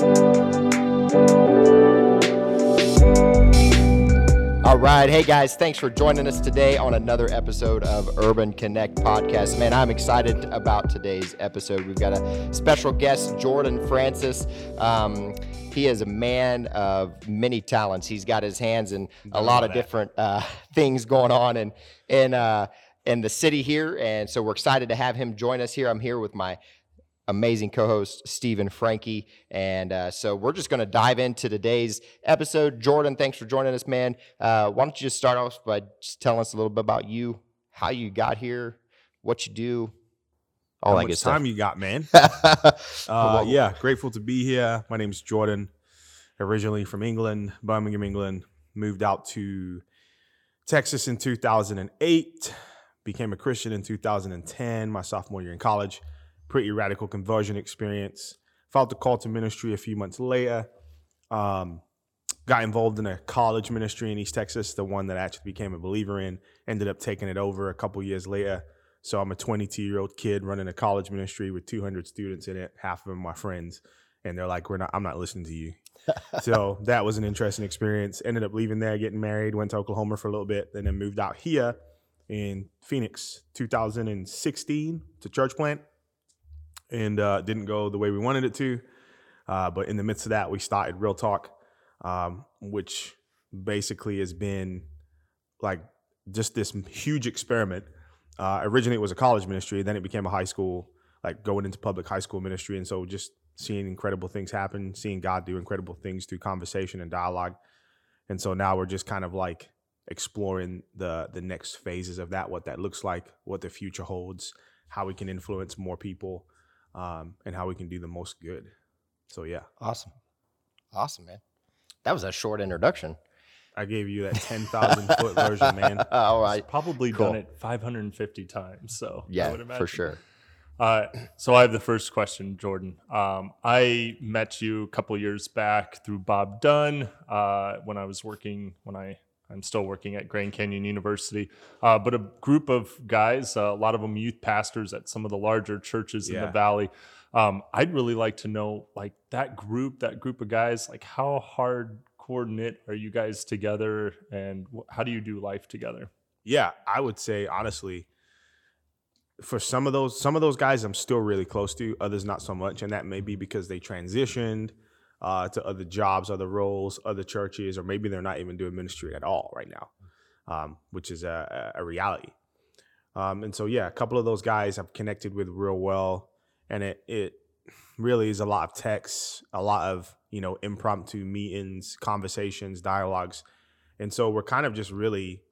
All right. Hey, guys, thanks for joining us today on another episode of Urban Connect Podcast. Man, I'm excited about today's episode. We've got a special guest, Jordan Francis. Um, he is a man of many talents. He's got his hands in a lot of different uh, things going on in, in, uh, in the city here. And so we're excited to have him join us here. I'm here with my amazing co-host Stephen Frankie, and uh, so we're just going to dive into today's episode. Jordan, thanks for joining us, man. Uh, why don't you just start off by just telling us a little bit about you, how you got here, what you do, all how that much time you got, man. uh, yeah, grateful to be here. My name is Jordan, originally from England, Birmingham, England. Moved out to Texas in 2008. Became a Christian in 2010, my sophomore year in college pretty radical conversion experience. Felt the call to ministry a few months later. Um, got involved in a college ministry in East Texas, the one that I actually became a believer in. Ended up taking it over a couple years later. So I'm a 22 year old kid running a college ministry with 200 students in it. Half of them my friends, and they're like, "We're not. I'm not listening to you." so that was an interesting experience. Ended up leaving there, getting married, went to Oklahoma for a little bit, and then moved out here in Phoenix, 2016 to church plant and uh, didn't go the way we wanted it to. Uh, but in the midst of that, we started Real Talk, um, which basically has been like just this huge experiment. Uh, originally, it was a college ministry, then it became a high school, like going into public high school ministry. And so just seeing incredible things happen, seeing God do incredible things through conversation and dialogue. And so now we're just kind of like exploring the the next phases of that, what that looks like, what the future holds, how we can influence more people, um, and how we can do the most good. So yeah, awesome, awesome, man. That was a short introduction. I gave you that ten thousand foot version, man. All right, probably cool. done it five hundred and fifty times. So yeah, for sure. Uh, so I have the first question, Jordan. Um, I met you a couple years back through Bob Dunn uh, when I was working when I I'm still working at Grand Canyon University, uh, but a group of guys, uh, a lot of them youth pastors at some of the larger churches yeah. in the valley. Um, I'd really like to know, like that group, that group of guys, like how hard coordinate are you guys together, and wh- how do you do life together? Yeah, I would say honestly, for some of those, some of those guys, I'm still really close to. Others, not so much, and that may be because they transitioned uh, to other jobs, other roles, other churches, or maybe they're not even doing ministry at all right now, um, which is a, a reality. Um, and so, yeah, a couple of those guys I've connected with real well, and it it really is a lot of texts, a lot of you know impromptu meetings, conversations, dialogues, and so we're kind of just really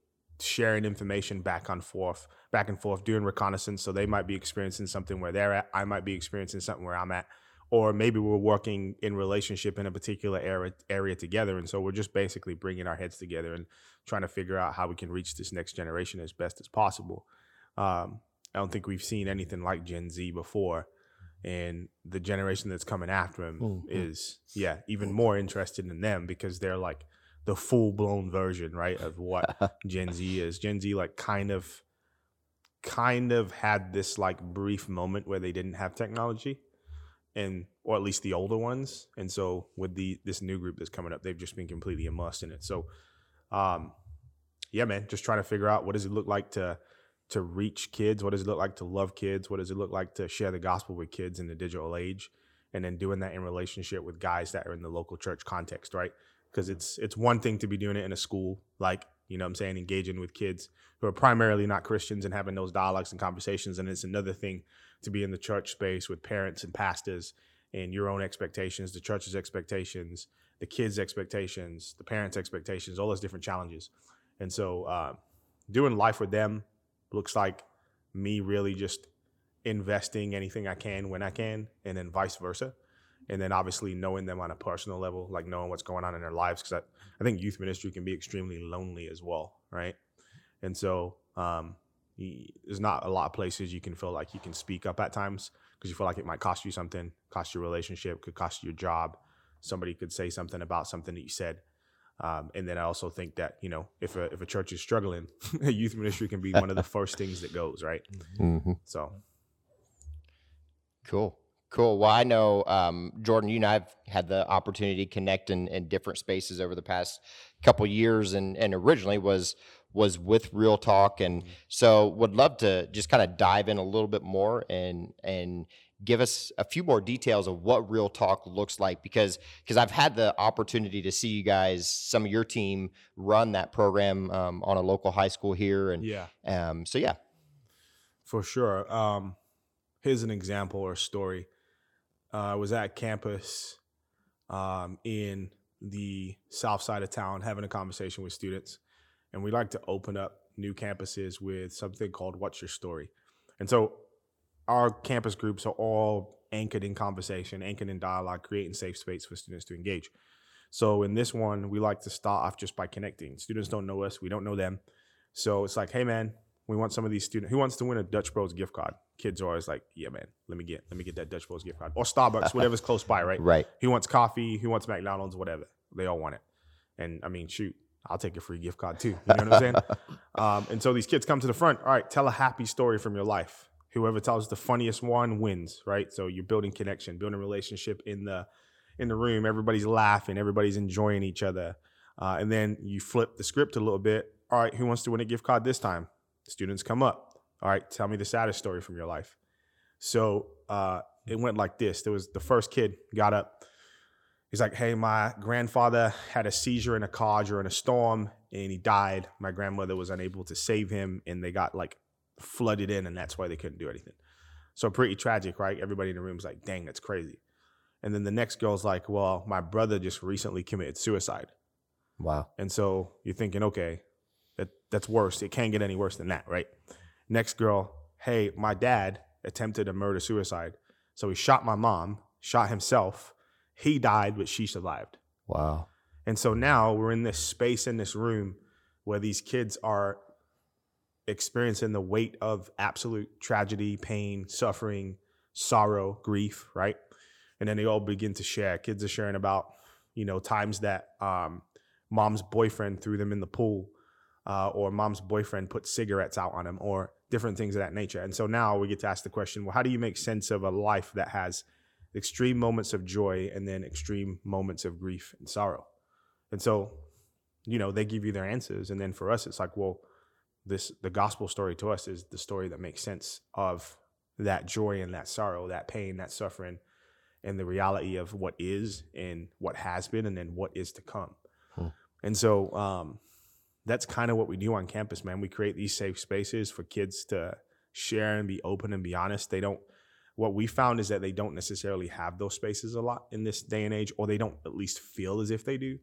sharing information back and forth, back and forth, doing reconnaissance. So they might be experiencing something where they're at, I might be experiencing something where I'm at or maybe we're working in relationship in a particular area area together and so we're just basically bringing our heads together and trying to figure out how we can reach this next generation as best as possible. Um, i don't think we've seen anything like gen z before and the generation that's coming after him mm-hmm. is yeah even more interested in them because they're like the full blown version right of what gen z is. Gen z like kind of kind of had this like brief moment where they didn't have technology and or at least the older ones. And so with the this new group that's coming up, they've just been completely immersed in it. So, um, yeah, man, just trying to figure out what does it look like to to reach kids? What does it look like to love kids? What does it look like to share the gospel with kids in the digital age? And then doing that in relationship with guys that are in the local church context, right? Because it's it's one thing to be doing it in a school, like you know I'm saying, engaging with kids who are primarily not Christians and having those dialogues and conversations. And it's another thing to be in the church space with parents and pastors and your own expectations, the church's expectations, the kids' expectations, the parents' expectations, all those different challenges. And so uh, doing life with them looks like me really just investing anything I can when I can, and then vice versa. And then obviously knowing them on a personal level, like knowing what's going on in their lives, because I, I think youth ministry can be extremely lonely as well, right? And so um, there's not a lot of places you can feel like you can speak up at times because you feel like it might cost you something, cost your relationship, could cost you your job. Somebody could say something about something that you said. Um, and then I also think that you know if a if a church is struggling, a youth ministry can be one of the first things that goes right. Mm-hmm. So cool, Cool. Well, I know, um, Jordan, you and I've had the opportunity to connect in, in different spaces over the past couple years and, and originally was was with Real Talk. And so would love to just kind of dive in a little bit more and and give us a few more details of what Real Talk looks like because because I've had the opportunity to see you guys, some of your team run that program um, on a local high school here. And Yeah, um, so yeah. for sure. Um, here's an example or story. Uh, I was at campus um, in the south side of town having a conversation with students, and we like to open up new campuses with something called "What's Your Story," and so our campus groups are all anchored in conversation, anchored in dialogue, creating safe space for students to engage. So in this one, we like to start off just by connecting. Students don't know us, we don't know them. So it's like, hey man, we want some of these students who wants to win a Dutch Bros gift card. Kids are always like, yeah man, let me get let me get that Dutch Bros gift card or Starbucks, whatever's close by, right? Right. Who wants coffee? Who wants McDonald's? Whatever. They all want it. And I mean, shoot, I'll take a free gift card too. You know what I'm saying? Um, and so these kids come to the front. All right, tell a happy story from your life. Whoever tells the funniest one wins, right? So you're building connection, building relationship in the in the room. Everybody's laughing, everybody's enjoying each other. Uh, and then you flip the script a little bit. All right, who wants to win a gift card this time? Students come up. All right, tell me the saddest story from your life. So uh, it went like this. There was the first kid got up. He's like, "Hey, my grandfather had a seizure in a car during a storm, and he died. My grandmother was unable to save him, and they got like flooded in, and that's why they couldn't do anything. So pretty tragic, right? Everybody in the room was like, "Dang, that's crazy." And then the next girl's like, "Well, my brother just recently committed suicide." Wow. And so you're thinking, okay, that's worse. It can't get any worse than that, right? Next girl, hey, my dad attempted a murder suicide. So he shot my mom, shot himself. He died, but she survived. Wow. And so now we're in this space in this room where these kids are experiencing the weight of absolute tragedy, pain, suffering, sorrow, grief, right? And then they all begin to share. Kids are sharing about, you know, times that um, mom's boyfriend threw them in the pool, uh, or mom's boyfriend put cigarettes out on him or different things of that nature. And so now we get to ask the question: Well, how do you make sense of a life that has extreme moments of joy and then extreme moments of grief and sorrow? And so, you know, they give you their answers, and then for us, it's like, well, this the gospel story to us is the story that makes sense of that joy and that sorrow, that pain, that suffering, and the reality of what is and what has been, and then what is to come. Hmm. And so, um, that's kind of what we do on campus, man. We create these safe spaces for kids to share and be open and be honest. They don't. What we found is that they don't necessarily have those spaces a lot in this day and age, or they don't at least feel as if they do.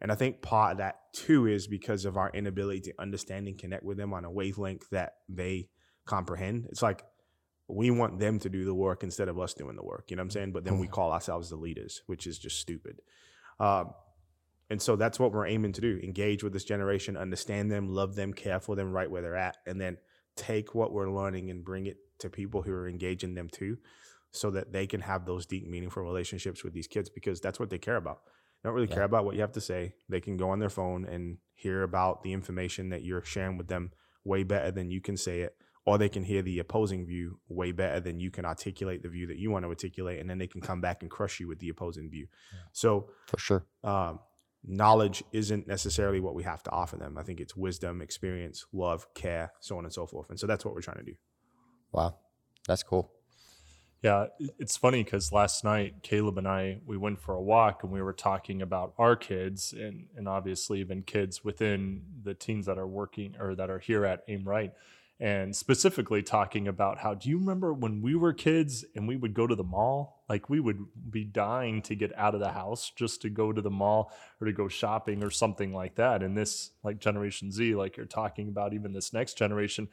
And I think part of that too is because of our inability to understand and connect with them on a wavelength that they comprehend. It's like we want them to do the work instead of us doing the work. You know what I'm saying? But then we call ourselves the leaders, which is just stupid. Um, and so that's what we're aiming to do engage with this generation, understand them, love them, care for them right where they're at, and then take what we're learning and bring it to people who are engaging them too, so that they can have those deep, meaningful relationships with these kids because that's what they care about. They don't really Yeah. care about what you have to say. They can go on their phone and hear about the information that you're sharing with them way better than you can say it, or they can hear the opposing view way better than you can articulate the view that you want to articulate, and then they can come back and crush you with the opposing view. So For sure. um, knowledge isn't necessarily what we have to offer them. I think it's wisdom, experience, love, care, so on and so forth. And so that's what we're trying to do. Wow. That's cool. Yeah, it's funny because last night Caleb and I we went for a walk and we were talking about our kids and and obviously even kids within the teams that are working or that are here at Aim Right, and specifically talking about how do you remember when we were kids and we would go to the mall? Like we would be dying to get out of the house just to go to the mall or to go shopping or something like that. And this like Generation Z like you're talking about even this next generation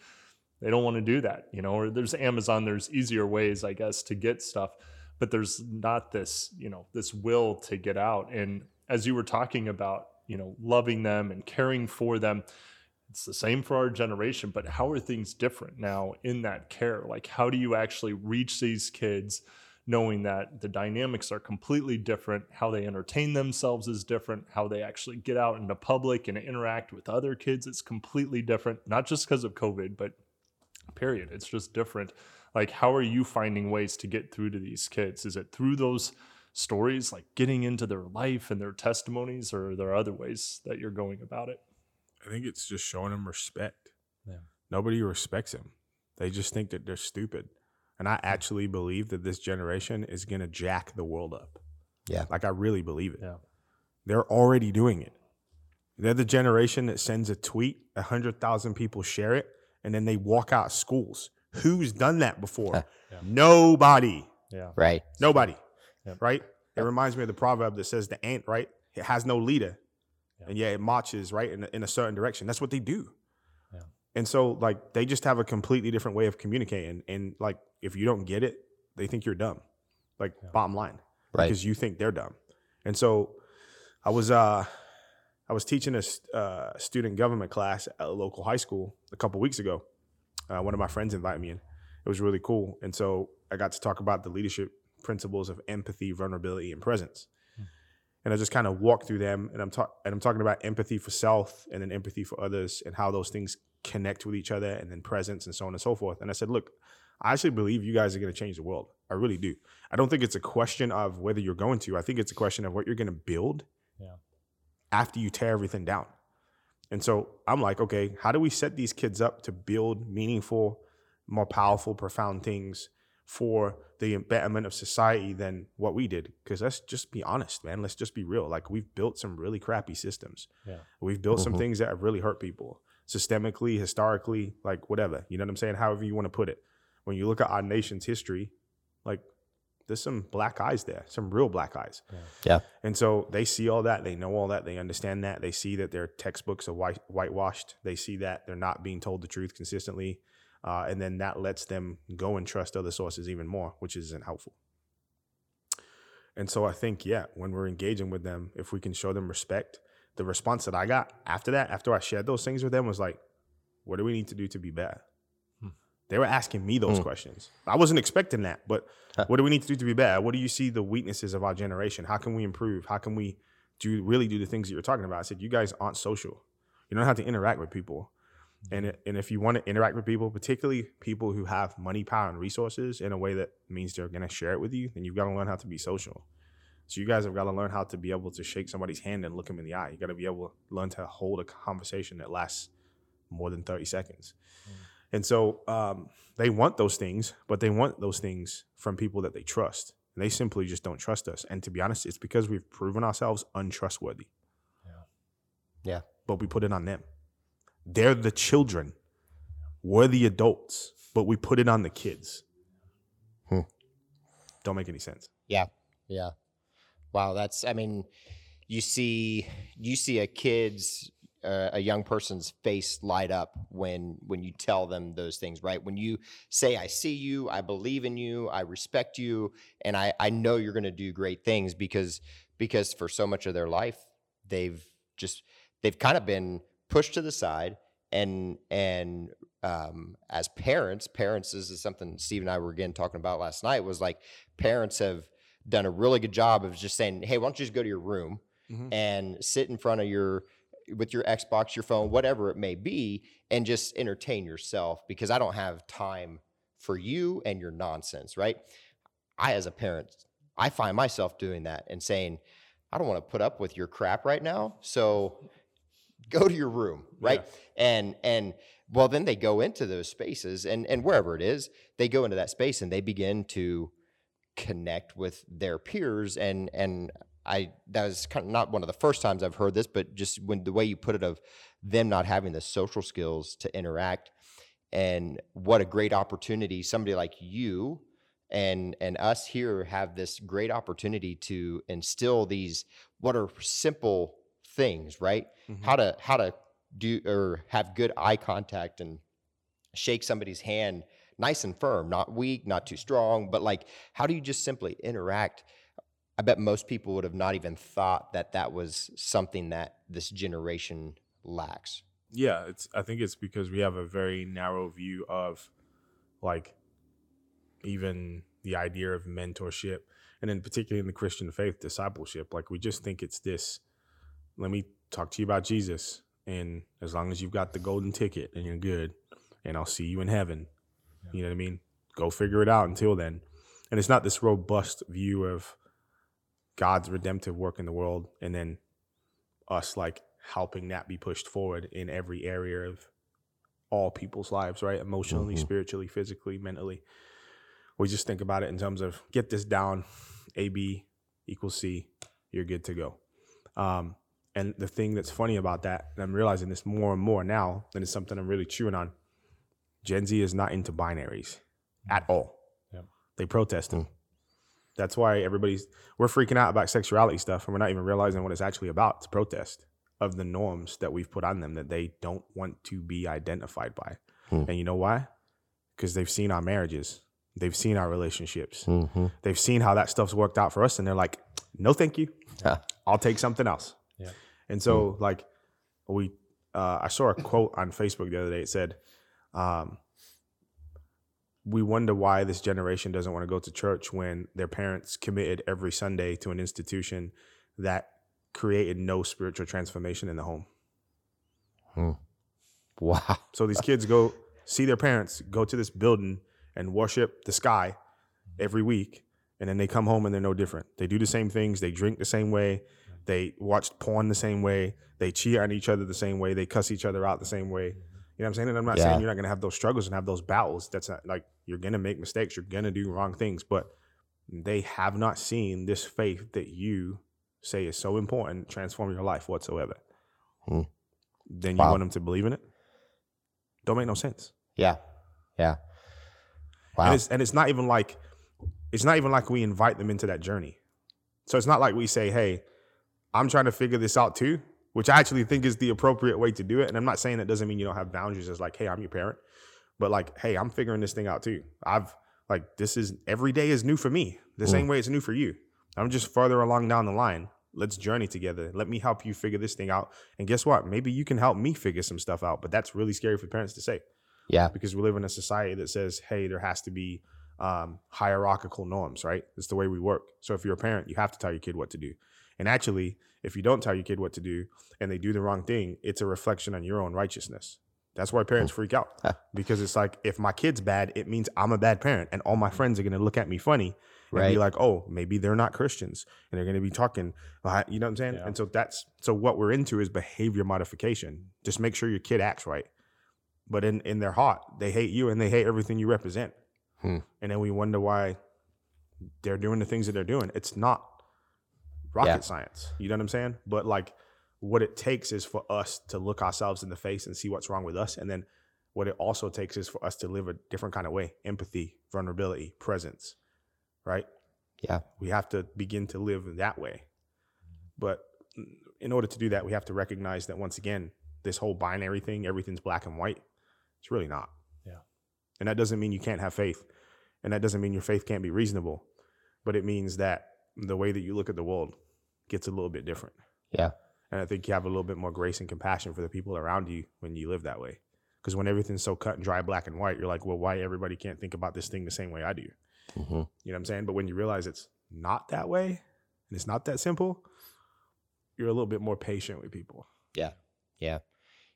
they don't want to do that you know or there's amazon there's easier ways i guess to get stuff but there's not this you know this will to get out. And as you were talking about you know loving them and caring for them it's the same for our generation but how are things different now in that care? Like how do you actually reach these kids knowing that the dynamics are completely different how they entertain themselves is different how they actually get out into public and interact with other kids it's completely different not just because of covid but period it's just different. Like how are you finding ways to get through to these kids? Is it through those stories like getting into their life and their testimonies or are there other ways that you're going about it I think it's just showing them respect. Yeah. Nobody respects them. They just think that they're stupid. And I actually believe that this generation is going to jack the world up. Yeah. Like I really believe it. Yeah. They're already doing it. They're the generation that sends a tweet, a 100,000 people share it, and then they walk out of schools. Who's done that before? Yeah. Nobody. yeah Right. Nobody. Yep. Right? It reminds me of the proverb that says the ant, right? It has no leader. Yeah. And yeah, it marches, right, in, a- in a certain direction. That's what they do. Yeah. And so, like, they just have a completely different way of communicating. And, like, if you don't get it, they think you're dumb. Like, Yeah. bottom line. Right. Because you think they're dumb. And so, I was, uh, I was teaching a uh, student government class at a local high school a couple weeks ago. Uh, one of my friends invited me in. It was really cool. And so I got to talk about the leadership principles of empathy, vulnerability, and presence. And I just kind of walk through them, and I'm talking and I'm talking about empathy for self, and then empathy for others, and how those things connect with each other, and then presence, and so on and so forth. And I said, look, I actually believe you guys are going to change the world. I really do. I don't think it's a question of whether you're going to. I think it's a question of what you're going to build Yeah. after you tear everything down. And so I'm like, okay, how do we set these kids up to build meaningful, more powerful, profound things for the betterment of society than what we did? Because let's just be honest, man. Let's just be real. Like we've built some really crappy systems. Yeah. We've built some Mhm. things that have really hurt people systemically, historically, like whatever. You know what I'm saying? However you want to put it. When you look at our nation's history, like there's some black eyes there, some real black eyes. Yeah. And so they see all that, they know all that, they understand that, they see that their textbooks are white, whitewashed, they see that they're not being told the truth consistently, uh, and then that lets them go and trust other sources even more, which isn't helpful. And so I think, yeah, when we're engaging with them, if we can show them respect, the response that I got after that, after I shared those things with them, was like, "What do we need to do to be better?" Hmm. They were asking me those Hmm. questions. I wasn't expecting that, but what do we need to do to be better? What do you see the weaknesses of our generation? How can we improve? How can we do really do the things that you're talking about? I said, you guys aren't social. You don't have to interact with people. And, it- and if you want to interact with people, particularly people who have money, power, and resources in a way that means they're going to share it with you, then you've got to learn how to be social. So you guys have got to learn how to be able to shake somebody's hand and look them in the eye. You got to be able to learn to hold a conversation that lasts more than 30 seconds. And so um, they want those things, but they want those things from people that they trust. And they simply just don't trust us. And to be honest, it's because we've proven ourselves untrustworthy. Yeah. Yeah. But we put it on them. They're the children. We're the adults, but we put it on the kids. Hmm. Don't make any sense. Yeah. Yeah. Wow, that's I mean, you see you see a kid's uh, a young person's face light up when when you tell them those things, right? When you say I see you, I believe in you, I respect you, and I I know you're going to do great things because because for so much of their life they've just they've kind of been pushed to the side and and um, as parents, parents this is something Steve and I were again talking about last night was like parents have done a really good job of just saying, "Hey, why don't you just go to your room Mhm. and sit in front of your with your Xbox, your phone, whatever it may be, and just entertain yourself because I don't have time for you and your nonsense, right?" I as a parent, I find myself doing that and saying, "I don't want to put up with your crap right now." So go to your room, right? And and well then they go into those spaces and and wherever it is, they go into that space and they begin to connect with their peers and and I that was kind of not one of the first times I've heard this, but just when the way you put it of them not having the social skills to interact and what a great opportunity somebody like you and and us here have this great opportunity to instill these what are simple things, right? Mhm. How to how to do or have good eye contact and shake somebody's hand nice and firm, not weak, not too strong, but like how do you just simply interact? I bet most people would have not even thought that that was something that this generation lacks. Yeah, it's. I think it's because we have a very narrow view of, like, even the idea of mentorship, and then particularly in the Christian faith, discipleship. Like, we just think it's this. Let me talk to you about Jesus, and as long as you've got the golden ticket, and you're good, and I'll see you in heaven. You know what I mean? go figure it out until then. And it's not this robust view of God's redemptive work in the world and then us like helping that be pushed forward in every area of all people's lives, right? Emotionally, Mhm. spiritually, physically, mentally. We just think about it in terms of get this down, AB equals C, you're good to go. Um, and the thing that's funny about that, and I'm realizing this more and more now, and it's something I'm really chewing on. Gen Z is not into binaries at all. Yep. They protest them. That's why everybody's we're freaking out about sexuality stuff, and we're not even realizing what it's actually about. It's protest of the norms that we've put on them that they don't want to be identified by. Hmm. And you know why? Because they've seen our marriages, they've seen our relationships, Mm-hmm. they've seen how that stuff's worked out for us, and they're like, "No, thank you. Yeah. I'll take something else." Yeah. And so, like, we, uh, I saw a quote on Facebook the other day. It said, um, "We wonder why this generation doesn't want to go to church when their parents committed every Sunday to an institution that created no spiritual transformation in the home." Wow. So these kids go see their parents go to this building and worship the sky every week, and then they come home and they're no different. They do the same things. They drink the same way. They watch porn the same way. They cheat on each other the same way. They cuss each other out the same way. You know what I'm saying? And I'm not Yeah. saying you're not gonna have those struggles and have those battles. That's not like you're gonna make mistakes. You're gonna do wrong things, but they have not seen this faith that you say is so important transform your life whatsoever. Hmm. Then you Wow. want them to believe in it? Don't make no sense. Yeah. Yeah. Wow. And it's and it's not even like it's not even like we invite them into that journey. So it's not like we say, "Hey, I'm trying to figure this out too," which I actually think is the appropriate way to do it. And I'm not saying that doesn't mean you don't have boundaries It's like, "Hey, I'm your parent," but like, "Hey, I'm figuring this thing out too." I've like this is every day is new for me, the Mm. same way it's new for you. I'm just further along down the line. Let's journey together. Let me help you figure this thing out. And guess what? Maybe you can help me figure some stuff out. But that's really scary for parents to say yeah. because we live in a society that says, hey, there has to be um, hierarchical norms, right? It's the way we work. So if you're a parent, you have to tell your kid what to do. And actually, if you don't tell your kid what to do and they do the wrong thing, it's a reflection on your own righteousness. That's why parents freak out because it's like, if my kid's bad, it means I'm a bad parent. And all my friends are going to look at me funny and Right. be like, oh, maybe they're not Christians. And they're going to be talking, you know what I'm saying? Yeah. And so that's, so what we're into is behavior modification. Just make sure your kid acts right but in in their heart they hate you and they hate everything you represent Hmm. and then we wonder why they're doing the things that they're doing it's not rocket Yeah. science. You know what i'm saying? But like what it takes is for us to look ourselves in the face and see what's wrong with us. And then what it also takes is for us to live a different kind of way empathy vulnerability presence right? Yeah. we have to begin to live that way. But in order to do that we have to recognize that once again this whole binary thing everything's black and white it's really not. Yeah. and that doesn't mean you can't have faith. And that doesn't mean your faith can't be reasonable. But it means that the way that you look at the world gets a little bit different Yeah. and i think you have a little bit more grace and compassion for the people around you when you live that way because when everything's so cut and dry black and white you're like well why everybody can't think about this thing the same way i do hmm you know what I'm saying? But when you realize it's not that way and it's not that simple, you're a little bit more patient with people. Yeah. Yeah.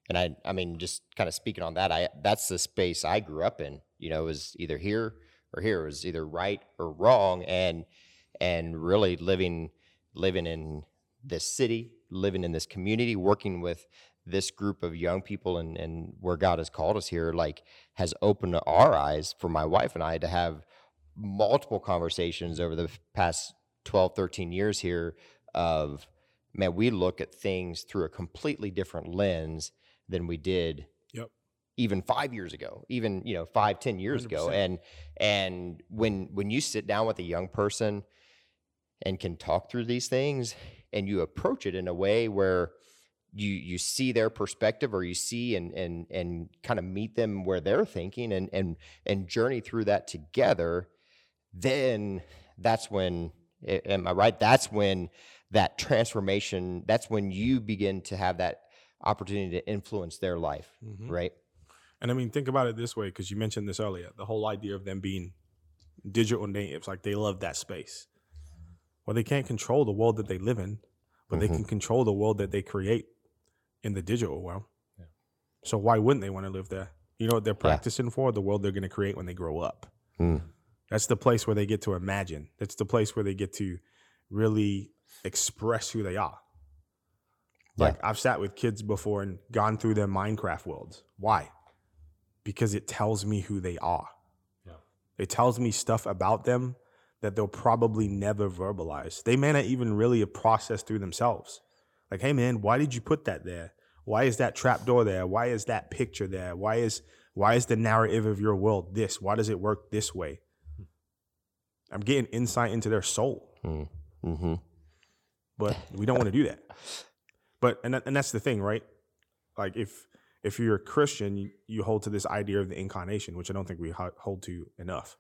And I I mean just kind of speaking on that, I that's the space I grew up in. You know, it was either here or here. It was either right or wrong and and really living living in this city, living in this community, working with this group of young people and and where God has called us here like has opened our eyes for my wife and I to have multiple conversations over the past 12 13 years here of man we look at things through a completely different lens than we did Yep. even five years ago even you know five ten years ago 100%. and and when when you sit down with a young person and can talk through these things and you approach it in a way where you you see their perspective or you see and and and kind of meet them where they're thinking and and and journey through that together then that's when am i right? That's when that transformation that's when you begin to have that opportunity to influence their life mm-hmm. right? And I mean, think about it this way, because you mentioned this earlier the whole idea of them being digital natives, like they love that space. Well, they can't control the world that they live in, but they Mhm. can control the world that they create in the digital world. Yeah. So why wouldn't they want to live there? You know what they're practicing for? The world they're going to create when they grow up. Mm. That's the place where they get to imagine. That's the place where they get to really express who they are. Yeah. Like I've sat with kids before and gone through their Minecraft worlds. Why? Because it tells me who they are. Yeah. It tells me stuff about them that they'll probably never verbalize. They may not even really have processed through themselves. Like, hey man, why did you put that there? Why is that trap door there? Why is that picture there? Why is why is the narrative of your world this? Why does it work this way? I'm getting insight into their soul, Mm-hmm. but we don't want to do that. But and that, and that's the thing, right? Like if if you're a Christian, you, you hold to this idea of the incarnation, which I don't think we hold to enough.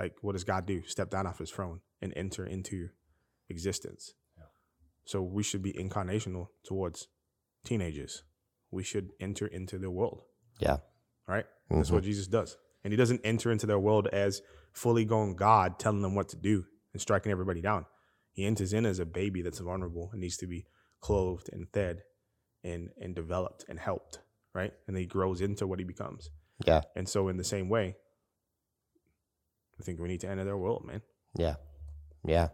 Like, what does God do? Step down off His throne and enter into existence. Yeah. So we should be incarnational towards teenagers. We should enter into their world. Yeah. Right? That's mm-hmm. what Jesus does. And he doesn't enter into their world as fully grown God telling them what to do and striking everybody down. He enters in as a baby that's vulnerable and needs to be clothed and fed and and developed and helped, right? And then he grows into what he becomes. Yeah. And so in the same way, I think we need to enter their world, man. Yeah. Yeah.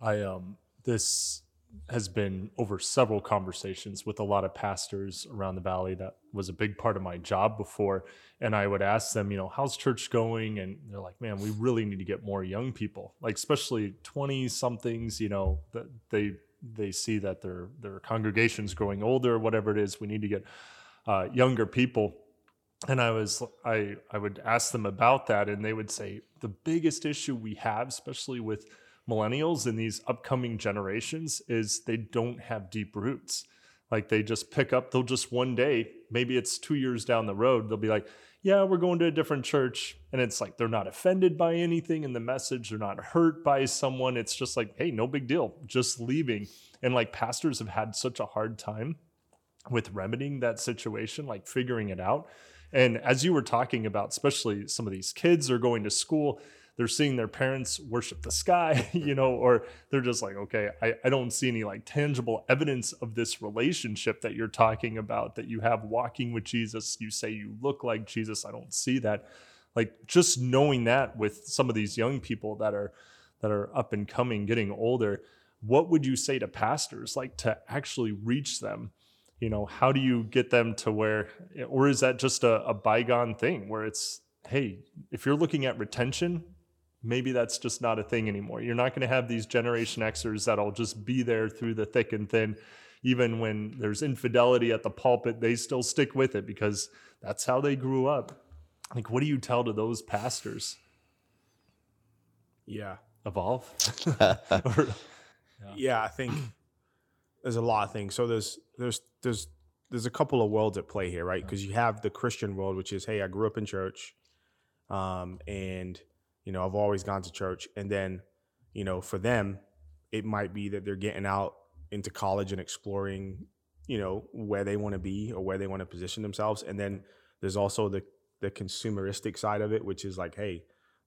I um this has been over several conversations with a lot of pastors around the valley that was a big part of my job before and I would ask them, you know, how's church going and they're like, man, we really need to get more young people. Like especially 20 somethings, you know, that they they see that their their congregation's growing older, whatever it is, we need to get uh, younger people and I was I I would ask them about that and they would say the biggest issue we have especially with millennials and these upcoming generations is they don't have deep roots. Like they just pick up they'll just one day, maybe it's 2 years down the road, they'll be like, "Yeah, we're going to a different church." And it's like they're not offended by anything in the message, they're not hurt by someone. It's just like, "Hey, no big deal, just leaving." And like pastors have had such a hard time with remedying that situation, like figuring it out. And as you were talking about, especially some of these kids are going to school, they're seeing their parents worship the sky, you know, or they're just like, okay, I, I don't see any like tangible evidence of this relationship that you're talking about that you have walking with Jesus. You say you look like Jesus. I don't see that. Like just knowing that with some of these young people that are that are up and coming, getting older, what would you say to pastors like to actually reach them? You know how do you get them to where or is that just a, a, bygone thing where it's hey if you're looking at retention maybe that's just not a thing anymore you're not going to have these generation xers that'll just be there through the thick and thin even when there's infidelity at the pulpit they still stick with it because that's how they grew up like what do you tell to those pastors Yeah. evolve Yeah, I think there's a lot of things. So there's there's there's there's a couple of worlds at play here, right? Because you have the Christian world, which is, hey, I grew up in church, um, and you know I've always gone to church, and then you know for them, it might be that they're getting out into college and exploring, you know, where they want to be or where they want to position themselves, and then there's also the the consumeristic side of it, which is like, hey,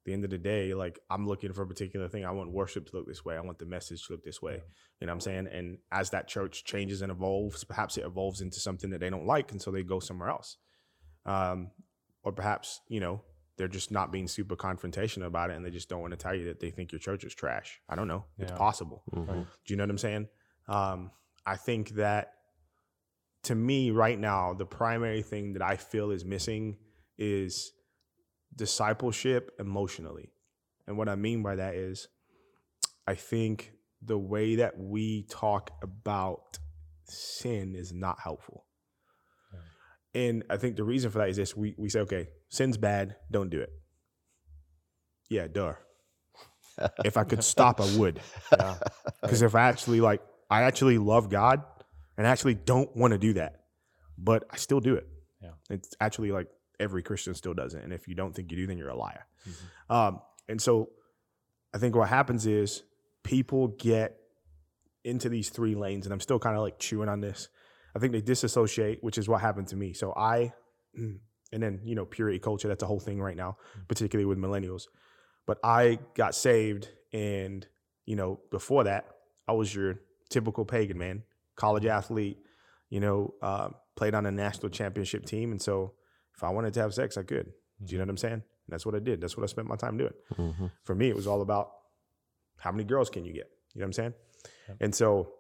the end of the day, like I'm looking for a particular thing. I want worship to look this way. I want the message to look this way. You know what I'm saying? And as that church changes and evolves, perhaps it evolves into something that they don't like, and so they go somewhere else. Um, or perhaps you know they're just not being super confrontational about it, and they just don't want to tell you that they think your church is trash. I don't know. It's Yeah. possible. Mhm. Do you know what I'm saying? Um, I think that to me right now, the primary thing that I feel is missing is discipleship emotionally. And what I mean by that is, I think the way that we talk about sin is not helpful. And I think the reason for that is this we, we say, okay, sin's bad, don't do it. Yeah, duh. if I could stop, I would. yeah Because if I actually like, I actually love God and I actually don't want to do that, but I still do it. Yeah. It's actually like every Christian still does it. And if you don't think you do, then you're a liar. Mhm. Um, and so I think what happens is people get into these three lanes, and I'm still kind of like chewing on this. I think they disassociate, which is what happened to me. So I, and then, you know, purity culture, that's a whole thing right now, particularly with millennials. But I got saved, and, you know, before that, I was your typical pagan man, college athlete, you know, uh, played on a national championship team. And so if I wanted to have sex, I could. Do you know what I'm saying? that's what I did. That's what I spent my time doing. Mm-hmm. For me, it was all about how many girls can you get? You know what I'm saying? And so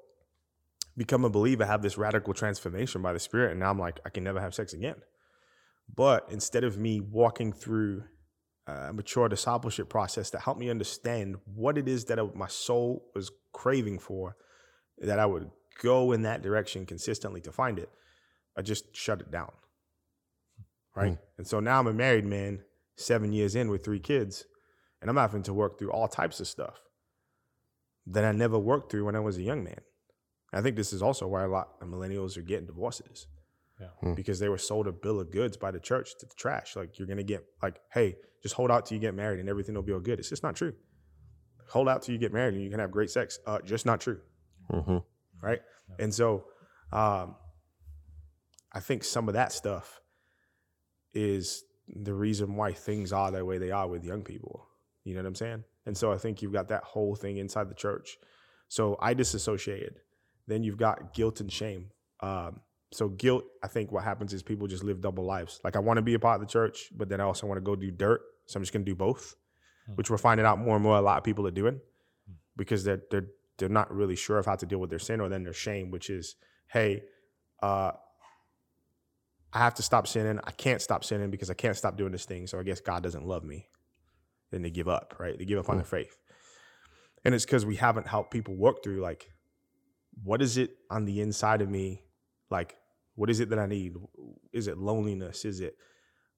become a believer, have this radical transformation by the spirit. And now I'm like, I can never have sex again. But instead of me walking through a mature discipleship process that helped me understand what it is that I, my soul was craving for, that I would go in that direction consistently to find it, I just shut it down. Right. And so now I'm a married man, seven years in with three kids, and I'm having to work through all types of stuff that I never worked through when I was a young man. I think this is also why a lot of millennials are getting divorces. Yeah. Hmm. Because they were sold a bill of goods by the church to the trash. Like you're gonna get like, hey, just hold out till you get married and everything will be all good. It's just not true. Hold out till you get married and you can have great sex. Uh, just not true. Mm-hmm. Right. And so um I think some of that stuff is the reason why things are the way they are with young people. You know what I'm saying? And so I think you've got that whole thing inside the church. So I disassociated. Then you've got guilt and shame. Um, so guilt, I think what happens is people just live double lives. Like I want to be a part of the church, but then I also want to go do dirt. So I'm just gonna do both, which we're finding out more and more a lot of people are doing because they're they're they're not really sure of how to deal with their sin or then their shame, which is, hey, uh, I have to stop sinning. I can't stop sinning because I can't stop doing this thing. So I guess God doesn't love me. Then they give up, right? They give up on their faith. And it's because we haven't helped people work through like, what is it on the inside of me? Like, what is it that I need? Is it loneliness? Is it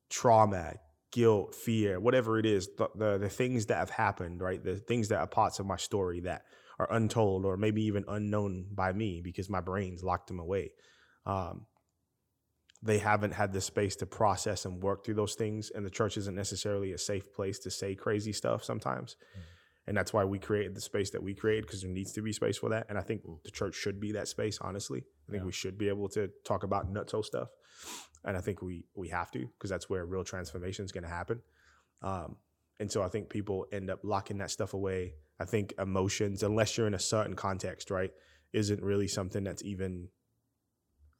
trauma, guilt, fear, whatever it is, the, the, the things that have happened, right? The things that are parts of my story that are untold or maybe even unknown by me because my brain's locked them away. Um, they haven't had the space to process and work through those things. And the church isn't necessarily a safe place to say crazy stuff sometimes. And that's why we created the space that we created because there needs to be space for that. And I think the church should be that space, honestly. I think Yeah. we should be able to talk about nutso stuff. And I think we we have to because that's where real transformation is going to happen. Um, and so I think people end up locking that stuff away. I think emotions, unless you're in a certain context, right, isn't really something that's even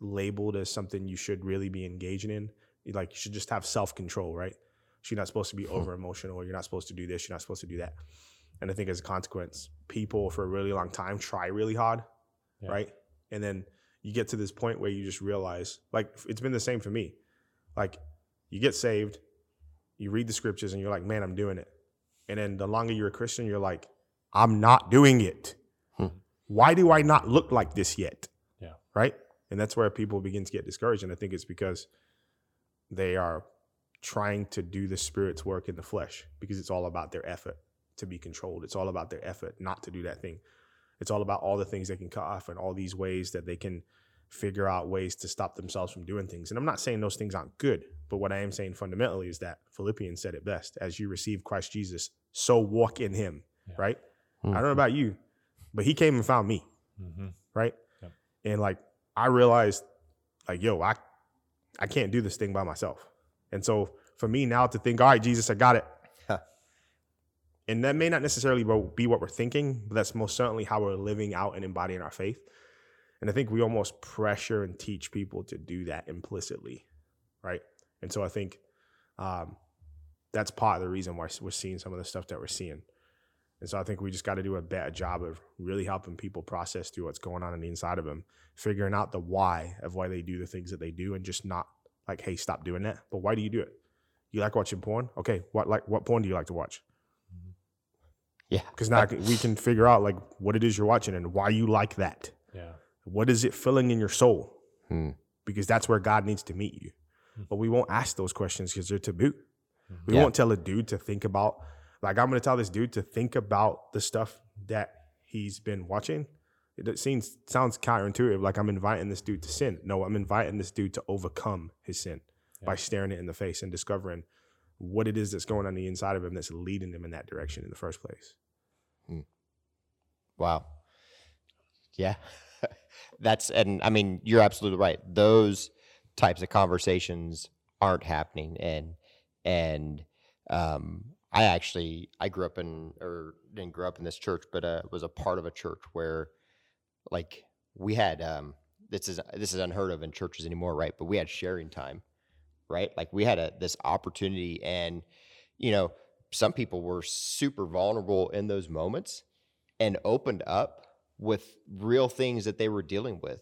labeled as something you should really be engaging in. Like you should just have self control, right? So you're not supposed to be over emotional. You're not supposed to do this. You're not supposed to do that. And I think as a consequence, people for a really long time try really hard, Yeah. right? And then you get to this point where you just realize, like it's been the same for me. Like you get saved, you read the scriptures, and you're like, man, I'm doing it. And then the longer you're a Christian, you're like, I'm not doing it. Hmm. Why do I not look like this yet? Yeah. Right. And that's where people begin to get discouraged. And I think it's because they are trying to do the spirit's work in the flesh because it's all about their effort to be controlled. It's all about their effort not to do that thing. It's all about all the things they can cut off and all these ways that they can figure out ways to stop themselves from doing things. And I'm not saying those things aren't good, but what I am saying fundamentally is that Philippians said it best as you receive Christ Jesus, so walk in him, Yeah. right? I don't know about you, but he came and found me, Mm-hmm. right? Yep. And like I realized, like, yo, I I can't do this thing by myself. And so for me now to think, all right, Jesus, I got it. and that may not necessarily be what we're thinking, but that's most certainly how we're living out and embodying our faith. And I think we almost pressure and teach people to do that implicitly, right? And so I think um, that's part of the reason why we're seeing some of the stuff that we're seeing. And so I think we just got to do a better job of really helping people process through what's going on in the inside of them, figuring out the why of why they do the things that they do, and just not like, hey, stop doing that. But why do you do it? You like watching porn? Okay, what like what porn do you like to watch? Yeah. Because now we can figure out like what it is you're watching and why you like that. Yeah. What is it filling in your soul? Hmm. Because that's where God needs to meet you. But we won't ask those questions because they're taboo. We Yeah. won't tell a dude to think about, like, I'm going to tell this dude to think about the stuff that he's been watching. It seems sounds counterintuitive. Like I'm inviting this dude to sin. No, I'm inviting this dude to overcome his sin by staring it in the face and discovering what it is that's going on the inside of him that's leading him in that direction in the first place. Wow. Yeah. That's and I mean you're absolutely right. Those types of conversations aren't happening and and um I actually I grew up in or didn't grow up in this church but uh was a part of a church where like we had um this is this is unheard of in churches anymore, right? But we had sharing time, right? Like we had a this opportunity and you know, some people were super vulnerable in those moments and opened up with real things that they were dealing with.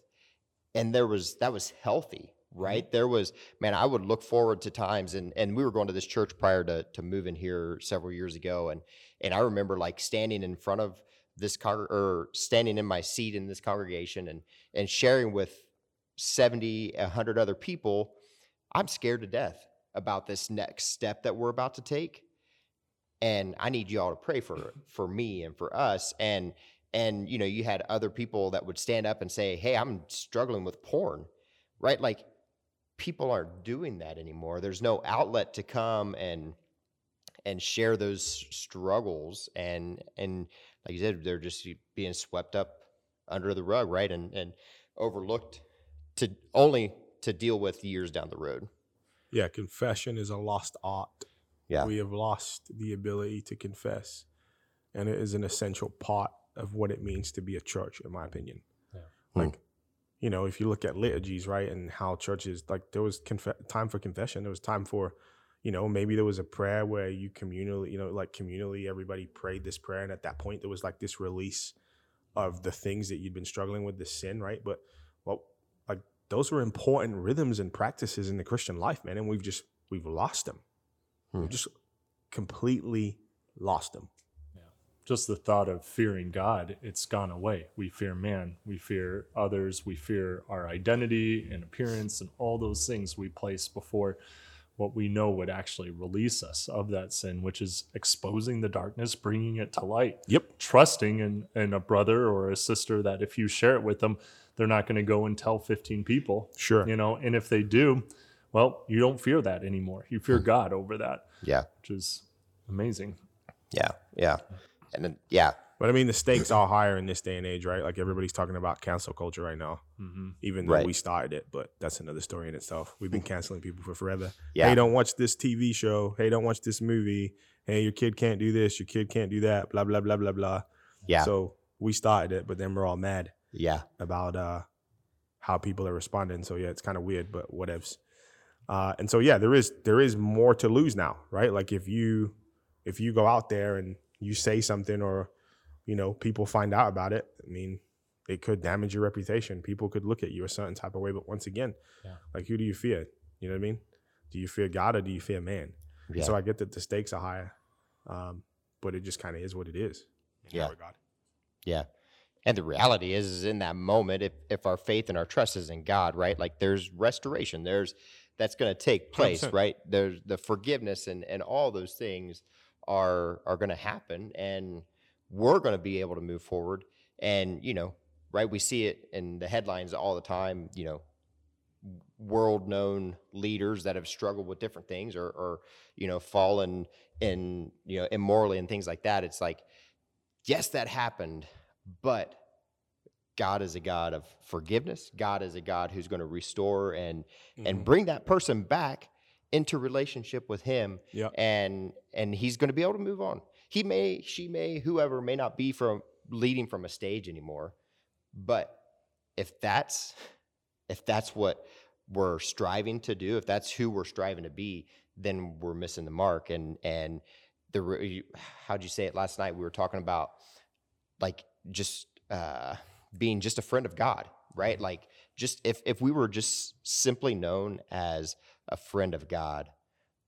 And there was that was healthy, Mm-hmm. right? There was, man, I would look forward to times and and we were going to this church prior to to moving here several years ago. And and I remember like standing in front of this con or standing in my seat in this congregation and and sharing with 70, 100 other people, I'm scared to death about this next step that we're about to take. And I need you all to pray for for me and for us. And and you know, you had other people that would stand up and say, Hey, I'm struggling with porn, right? Like people aren't doing that anymore. There's no outlet to come and and share those struggles and and like you said, they're just being swept up under the rug, right? And and overlooked to only to deal with years down the road. Yeah, confession is a lost art. Yeah. We have lost the ability to confess. And it is an essential part of what it means to be a church, in my opinion. Yeah. Hmm. Like, you know, if you look at liturgies, right, and how churches, like, there was conf- time for confession. There was time for, you know, maybe there was a prayer where you communally, you know, like communally, everybody prayed this prayer. And at that point, there was like this release of the things that you'd been struggling with, the sin, right? But, well, like, those were important rhythms and practices in the Christian life, man. And we've just, we've lost them. Hmm. We've just completely lost them. Just the thought of fearing God, it's gone away. We fear man, we fear others, we fear our identity and appearance and all those things we place before what we know would actually release us of that sin, which is exposing the darkness, bringing it to light. Yep. Trusting in, in a brother or a sister that if you share it with them, they're not going to go and tell 15 people, Sure. you know, and if they do, well, you don't fear that anymore. You fear hmm. God over that, Yeah. which is amazing. Yeah. Yeah. And then yeah. But I mean, the stakes are higher in this day and age, right? Like everybody's talking about cancel culture right now, hmm even though Right. we started it. But that's another story in itself. We've been canceling people for forever. Yeah. Hey, don't watch this TV show. Hey, don't watch this movie. Hey, your kid can't do this. Your kid can't do that. Blah blah blah blah blah. Yeah. So we started it, but then we're all mad yeah. about uh, how people are responding. So yeah, it's kind of weird, but whatevs. Uh, and so yeah, there is there is more to lose now, right? Like if you if you go out there and you say something or you know people find out about it, I mean, it could damage your reputation. People could look at you a certain type of way. But once again, Yeah. like who do you fear? You know what I mean? Do you fear God or do you fear man? Yeah. So I get that the stakes are higher, um, but it just kind of is what it is. Yeah. Yeah. And the reality is, is in that moment, if, if our faith and our trust is in God, right? Like there's restoration. There's that's going to take place, 100%. right? There's the forgiveness and, and all those things are are going to happen and we're going to be able to move forward. And, you know, right, we see it in the headlines all the time, you know, world known leaders that have struggled with different things or, or you know, fallen in, you know, immorally and things like that. It's like, yes, that happened, but God is a God of forgiveness. God is a God who's going to restore and and Mhm. bring that person back into relationship with Him, Yep. and and He's going to be able to move on. He may, she may, whoever may not be from leading from a stage anymore, but if that's if that's what we're striving to do, if that's who we're striving to be, then we're missing the mark. And and the how'd you say it last night? We were talking about like just uh, being just a friend of God, right? Like just if if we were just simply known as a friend of God,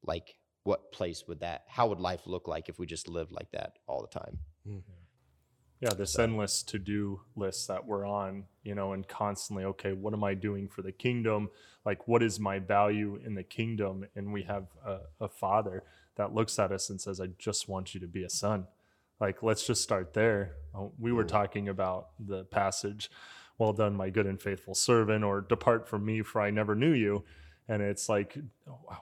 like what place would that? How would life look like if we just lived like that all the time? Yeah, this endless to do list that we're on, you know, and constantly, okay, what am I doing for the kingdom? Like, what is my value in the kingdom? And we have a, a father that looks at us and says, I just want you to be a son. Like, let's just start there. Uh, We were talking about the passage, well done, my good and faithful servant, or depart from me, for I never knew you. And it's like,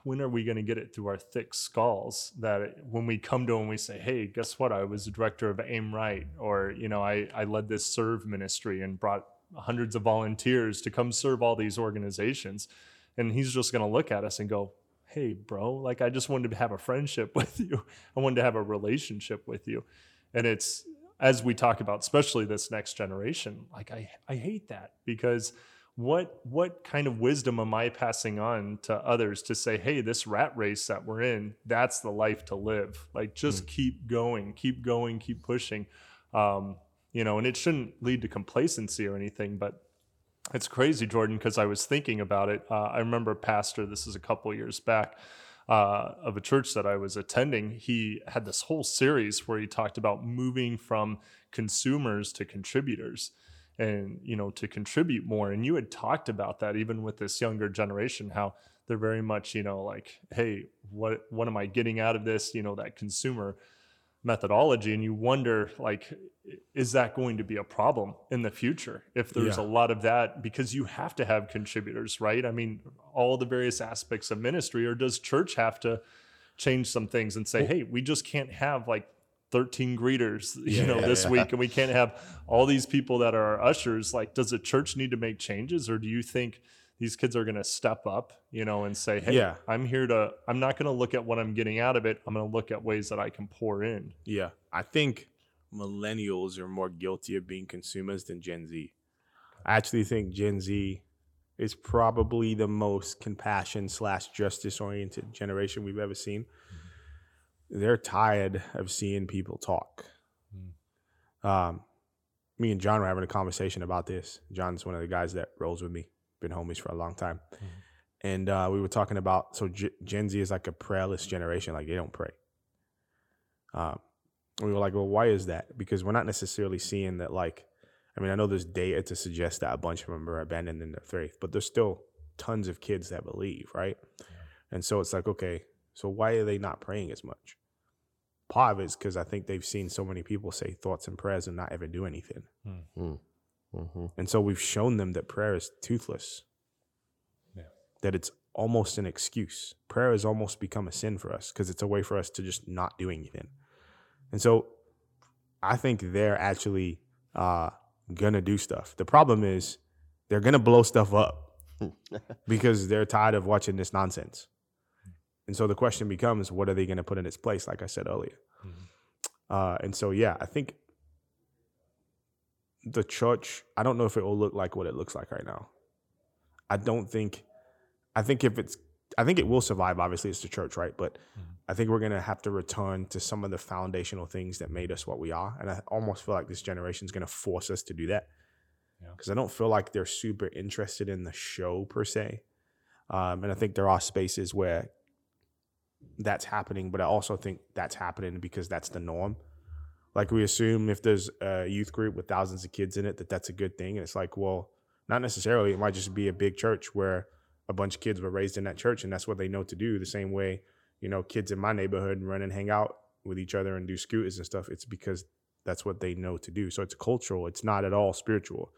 when are we going to get it through our thick skulls that it- when we come to him, we say, hey, guess what? I was the director of AIM Right, or, you know, I, I led this serve ministry and brought hundreds of volunteers to come serve all these organizations. And he's just going to look at us and go, hey, bro, like I just wanted to have a friendship with you. I wanted to have a relationship with you. And it's, as we talk about, especially this next generation, like I, I hate that because what what kind of wisdom am I passing on to others to say, hey, this rat race that we're in, that's the life to live. Like just mm. keep going, keep going, keep pushing. Um, you know, and it shouldn't lead to complacency or anything, but it's crazy, Jordan, because I was thinking about it. Uh, I remember a pastor, this is a couple years back, uh, of a church that I was attending. He had this whole series where he talked about moving from consumers to contributors and you know to contribute more. And you had talked about that even with this younger generation how they're very much you know like hey what what am i getting out of this? You know that consumer methodology. And you wonder like is that going to be a problem in the future if there's yeah. a lot of that? Because you have to have contributors right? I mean all the various aspects of ministry or does church have to change some things and say well, hey we just can't have like 13 greeters you yeah, know yeah, this week and we can't have all these people that are ushers like does the church need to make changes or do you think these kids are going to step up, you know, and say, "Hey, yeah. I'm here to. I'm not going to look at what I'm getting out of it. I'm going to look at ways that I can pour in." Yeah, I think millennials are more guilty of being consumers than Gen Z. I actually think Gen Z is probably the most compassion slash justice oriented generation we've ever seen. They're tired of seeing people talk. Mm. Um, me and John were having a conversation about this. John's one of the guys that rolls with me been homies for a long time. Mm-hmm. And uh, we were talking about so G- Gen Z is like a prayerless generation, like they don't pray. Um, we were like, well, why is that? Because we're not necessarily seeing that. Like, I mean, I know there's data to suggest that a bunch of them are abandoning their faith, but there's still tons of kids that believe, right? Yeah. And so it's like, okay, so why are they not praying as much? Part of it is because I think they've seen so many people say thoughts and prayers and not ever do anything. Mm. Mm-hmm. And so we've shown them that prayer is toothless, yeah. that it's almost an excuse. Prayer has almost become a sin for us because it's a way for us to just not do anything. And so I think they're actually uh, going to do stuff. The problem is they're going to blow stuff up because they're tired of watching this nonsense. And so the question becomes, what are they going to put in its place? Like I said earlier. Mm-hmm. Uh, and so, yeah, I think the church, I don't know if it will look like what it looks like right now. I don't think, I think if it's, I think it will survive. Obviously, it's the church, right? But mm-hmm. I think we're going to have to return to some of the foundational things that made us what we are. And I almost feel like this generation is going to force us to do that. Because yeah. I don't feel like they're super interested in the show per se. Um, and I think there are spaces where that's happening, but I also think that's happening because that's the norm. Like we assume if there's a youth group with thousands of kids in it that that's a good thing. And it's like well not necessarily. It might just be a big church where a bunch of kids were raised in that church and that's what they know to do. The same way you know kids in my neighborhood run and hang out with each other and do scooters and stuff. It's because that's what they know to do. So it's cultural. It's not at all spiritual.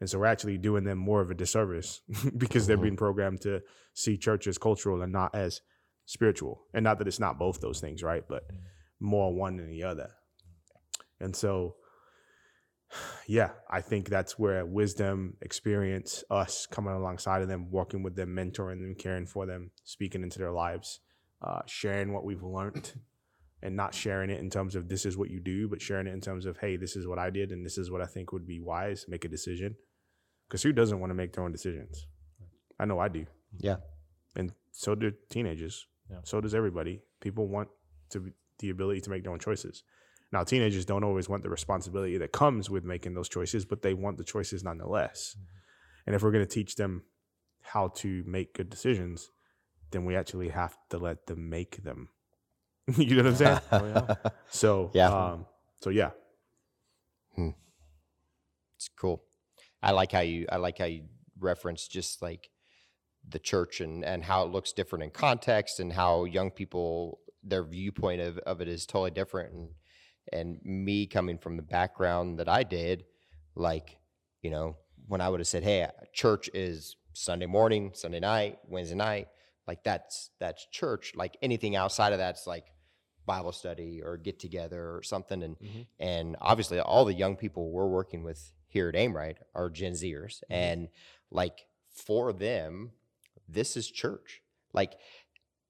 And so we're actually doing them more of a disservice because they're mm-hmm. being programmed to see church as cultural and not as spiritual and not that it's not both those things right but mm. more one than the other and so, yeah, I think that's where wisdom, experience, us coming alongside of them, working with them, mentoring them, caring for them, speaking into their lives, uh, sharing what we've learned, and not sharing it in terms of this is what you do, but sharing it in terms of hey, this is what I did, and this is what I think would be wise. Make a decision, because who doesn't want to make their own decisions? I know I do. Yeah, and so do teenagers. Yeah. So does everybody. People want to the ability to make their own choices. Now, teenagers don't always want the responsibility that comes with making those choices, but they want the choices nonetheless. Mm-hmm. And if we're going to teach them how to make good decisions, then we actually have to let them make them. you know what I'm saying? oh, yeah. So yeah, um, so yeah. Hmm. It's cool. I like how you I like how you reference just like the church and and how it looks different in context and how young people their viewpoint of, of it is totally different and and me coming from the background that I did, like, you know, when I would have said, "Hey, church is Sunday morning, Sunday night, Wednesday night," like that's that's church. Like anything outside of that's like Bible study or get together or something. And mm-hmm. and obviously, all the young people we're working with here at Aimright are Gen Zers, mm-hmm. and like for them, this is church. Like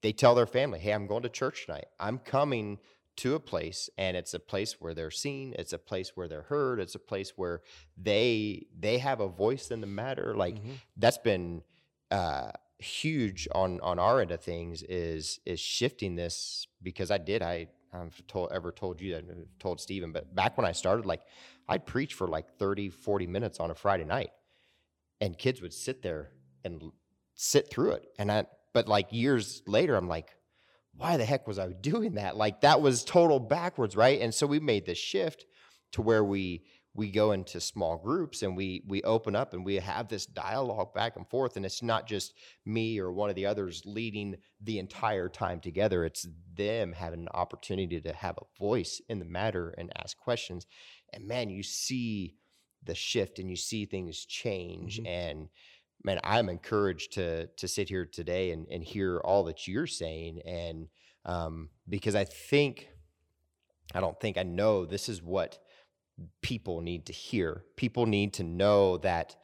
they tell their family, "Hey, I'm going to church tonight. I'm coming to a place and it's a place where they're seen it's a place where they're heard it's a place where they they have a voice in the matter like Mhm. that's been uh huge on on our end of things is is shifting this because i did i i've told ever told you that told Stephen, but back when i started like i'd preach for like 30 40 minutes on a friday night and kids would sit there and sit through it and i but like years later i'm like why the heck was I doing that? Like that was total backwards, right? And so we made this shift to where we we go into small groups and we we open up and we have this dialogue back and forth and it's not just me or one of the others leading the entire time together it's them having an opportunity to have a voice in the matter and ask questions and man you see the shift and you see things change Mhm. and man, I'm encouraged to to sit here today and, and hear all that you're saying. And um, because I think, I don't think I know this is what people need to hear. People need to know that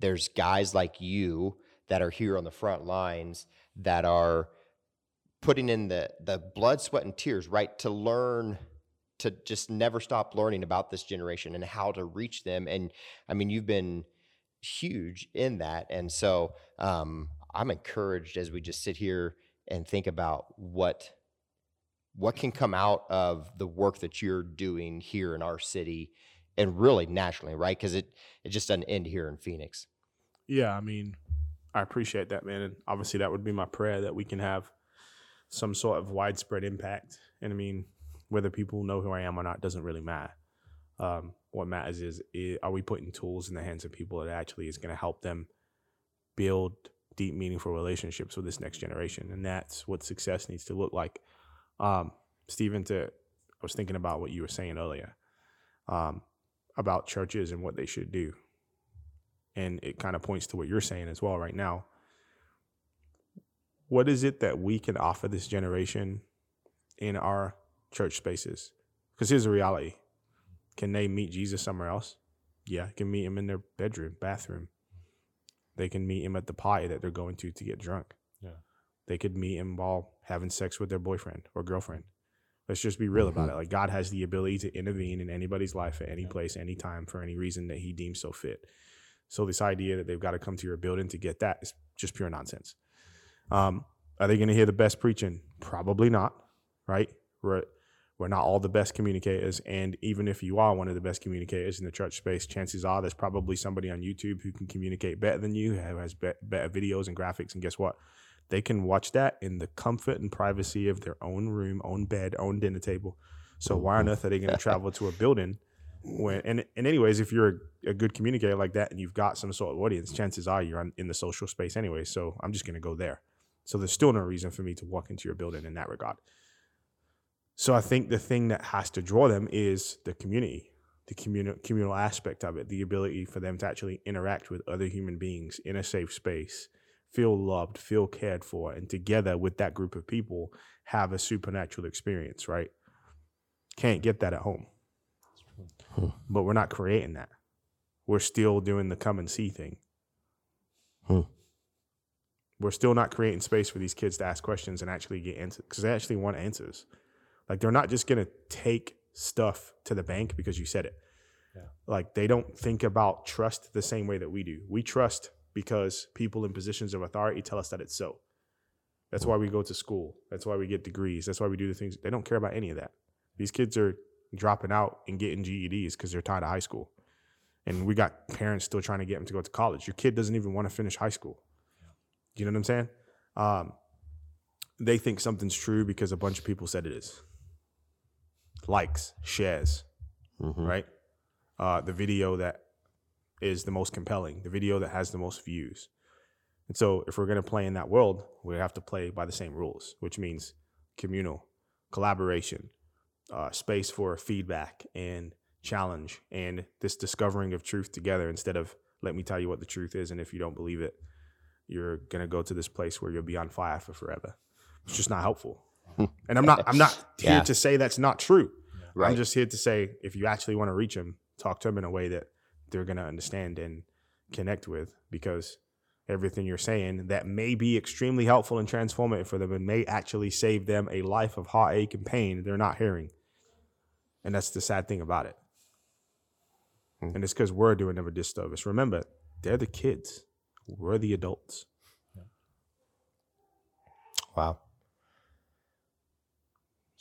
there's guys like you that are here on the front lines that are putting in the the blood, sweat, and tears, right, to learn to just never stop learning about this generation and how to reach them. And I mean, you've been huge in that. And so um, I'm encouraged as we just sit here and think about what what can come out of the work that you're doing here in our city and really nationally, right? Because it it just doesn't end here in Phoenix. Yeah, I mean, I appreciate that, man. And obviously, that would be my prayer that we can have some sort of widespread impact. And I mean, whether people know who I am or not doesn't really matter. Um, what matters is, i are we putting tools in the hands of people that actually is going to help them build deep, meaningful relationships with this next generation? And that's what success needs to look like. Um, Stephen, to I was thinking about what you were saying earlier um, about churches and what they should do and it kind of points to what you're saying as well right now. What is it that we can offer this generation in our church spaces? Because here's the reality: can they meet Jesus somewhere else? Yeah, can meet him in their bedroom, bathroom. They can meet him at the party that they're going to to get drunk. Yeah. They could meet him while having sex with their boyfriend or girlfriend. Let's just be real about it. Like God has the ability to intervene in anybody's life at any Yeah. place, anytime, for any reason that He deems so fit. So this idea that they've got to come to your building to get that is just pure nonsense. Um, are they going to hear the best preaching? Probably not. Right? We're we're not all the best communicators, and even if you are one of the best communicators in the church space, chances are there's probably somebody on YouTube who can communicate better than you, who has be- better videos and graphics. And guess what? They can watch that in the comfort and privacy of their own room, own bed, own dinner table. So why on earth are they going to travel to a building when and, and anyways if you're a, a good communicator like that and you've got some sort of audience chances are you're on, in the social space anyway so i'm just going to go there so there's still no reason for me to walk into your building in that regard so i think the thing that has to draw them is the community the communal communal aspect of it the ability for them to actually interact with other human beings in a safe space feel loved feel cared for and together with that group of people have a supernatural experience right can't get that at home but we're not creating that. We're still doing the come and see thing. Hmm. We're still not creating space for these kids to ask questions and actually get answers because they actually want answers. Like they're not just gonna take stuff to the bank because you said it. Yeah. Like they don't think about trust the same way that we do. We trust because people in positions of authority tell us that it's so. That's why we go to school. That's why we get degrees. That's why we do the things. They don't care about any of that. These kids are dropping out and getting GEDs because they're tired of high school. And we got parents still trying to get them to go to college. Your kid doesn't even want to finish high school. You know what I'm saying? Um, they think something's true because a bunch of people said it is. Likes, shares, Mhm. right? Uh, the video that is the most compelling, the video that has the most views. And so, if we're going to play in that world, we have to play by the same rules, which means communal, collaboration, uh, space for feedback and challenge, and this discovering of truth together instead of let me tell you what the truth is, and if you don't believe it, you're going to go to this place where you'll be on fire for forever. It's just not helpful. And I'm not. I'm not here Yeah. to say that's not true. Right. I'm just here to say if you actually want to reach them, talk to them in a way that they're going to understand and connect with because everything you're saying that may be extremely helpful and transformative for them and may actually save them a life of heartache and pain they're not hearing. And that's the sad thing about it. Hmm. And it's because we're doing them a disservice. Remember, they're the kids. We're the adults. Wow.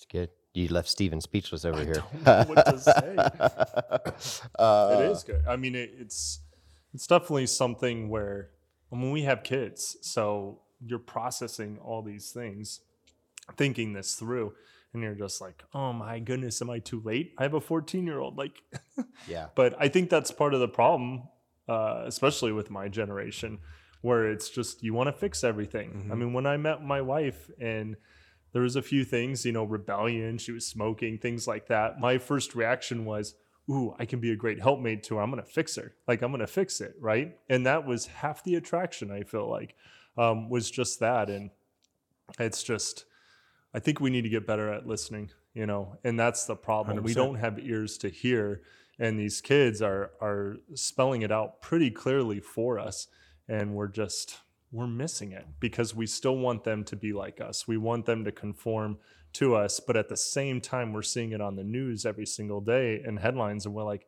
Good. You left Stephen speechless over here. don't know what to say. Uh, it is good. I mean, it, it's it's definitely something where I mean, we have kids, so you're processing all these things, thinking this through, and you're just like, oh my goodness, am I too late? I have a 14 year old. Like, Yeah. but I think that's part of the problem, uh, especially with my generation, where it's just you want to fix everything. I mean, when I met my wife and there was a few things, you know, rebellion, she was smoking, things like that. My first reaction was, "Ooh, I can be a great helpmate to her. I'm going to fix her. Like I'm going to fix it, right?" And that was half the attraction. I feel like um, was just that, and it's just. I think we need to get better at listening, you know, and that's the problem. We 100%. don't have ears to hear, and these kids are are spelling it out pretty clearly for us, and we're just we're missing it because we still want them to be like us. We want them to conform to us, but at the same time, we're seeing it on the news every single day in headlines, and we're like,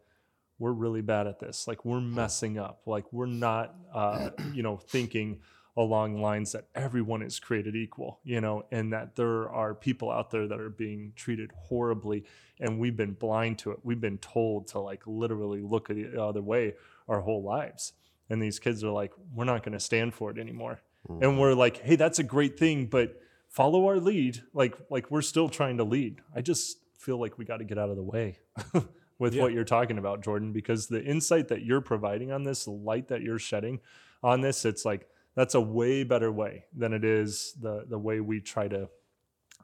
we're really bad at this. Like we're messing up. Like we're not, uh, you know, thinking along lines that everyone is created equal, you know, and that there are people out there that are being treated horribly, and we've been blind to it. We've been told to like literally look the other way our whole lives, and these kids are like, we're not going to stand for it anymore, mm. and we're like, hey, that's a great thing, but follow our lead. Like like we're still trying to lead. I just feel like we got to get out of the way. with Yeah. what you're talking about, Jordan, because the insight that you're providing on this, the light that you're shedding on this, it's like that's a way better way than it is the the way we try to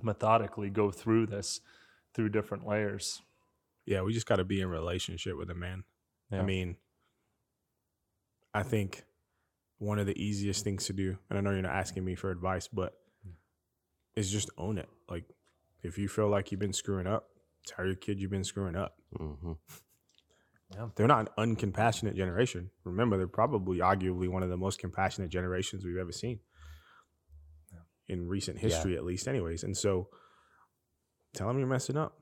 methodically go through this through different layers. Yeah, we just got to be in relationship with a man. I mean, I think one of the easiest things to do, and I know you're not asking me for advice, but is just own it. Like, if you feel like you've been screwing up, tell your kid you've been screwing up. hmm They're not an uncompassionate generation. Remember, they're probably arguably one of the most compassionate generations we've ever seen in recent history, at least, anyways. And so, tell them you're messing up,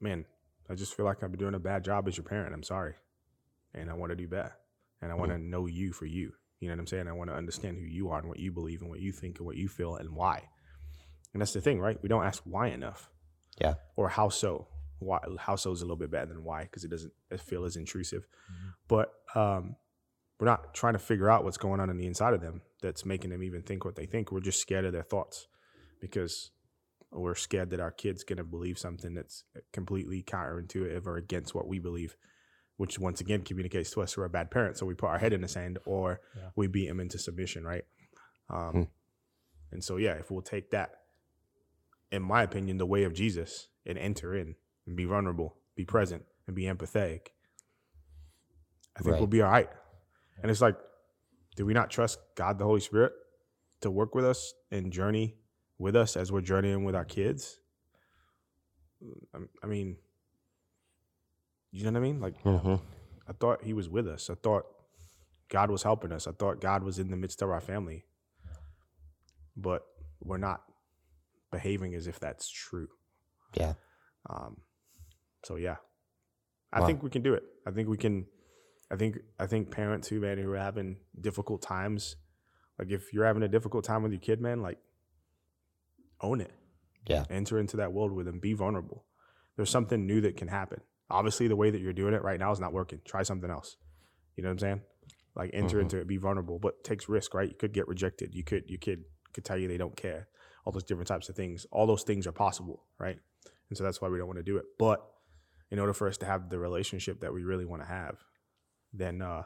man. I just feel like I've been doing a bad job as your parent. I'm sorry, and I want to do better, and I want to know you for you. You know what I'm saying? I want to understand who you are and what you believe and what you think and what you feel and why. And that's the thing, right? We don't ask why enough Yeah. or how so. Why how so is a little bit better than why because it doesn't feel as intrusive. But um, we're not trying to figure out what's going on in the inside of them that's making them even think what they think. We're just scared of their thoughts because we're scared that our kid's gonna believe something that's completely counterintuitive or against what we believe. Which once again communicates to us we're a bad parent, so we put our head in the sand or Yeah. we beat him into submission, right? Um, Hmm. And so, yeah, if we'll take that, in my opinion, the way of Jesus and enter in and be vulnerable, be present, and be empathetic, I think we'll be all right. And it's like, do we not trust God, the Holy Spirit, to work with us and journey with us as we're journeying with our kids? I- I mean, you know what I mean? Like, hmm I thought He was with us. I thought God was helping us. I thought God was in the midst of our family. But we're not behaving as if that's true. Yeah. Um, so yeah, I Wow. think we can do it. I think we can. I think I think parents who man who are having difficult times, like if you're having a difficult time with your kid, man, like own it. Yeah. Enter into that world with them. Be vulnerable. There's something new that can happen. Obviously, the way that you're doing it right now is not working. Try something else. You know what I'm saying? Like enter Mhm. into it, be vulnerable, but takes risk, right? You could get rejected. You could your kid could tell you they don't care. All those different types of things. All those things are possible, right? And so that's why we don't want to do it. But in order for us to have the relationship that we really want to have, then uh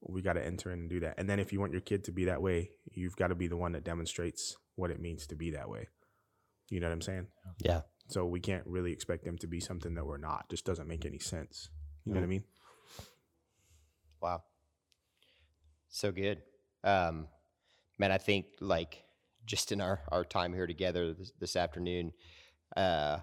we got to enter in and do that. And then if you want your kid to be that way, you've got to be the one that demonstrates what it means to be that way. You know what I'm saying? Yeah. So we can't really expect them to be something that we're not. Just doesn't make any sense. You know what I mean? Wow. So good. Um, man, I think like just in our, our time here together this, this afternoon, uh,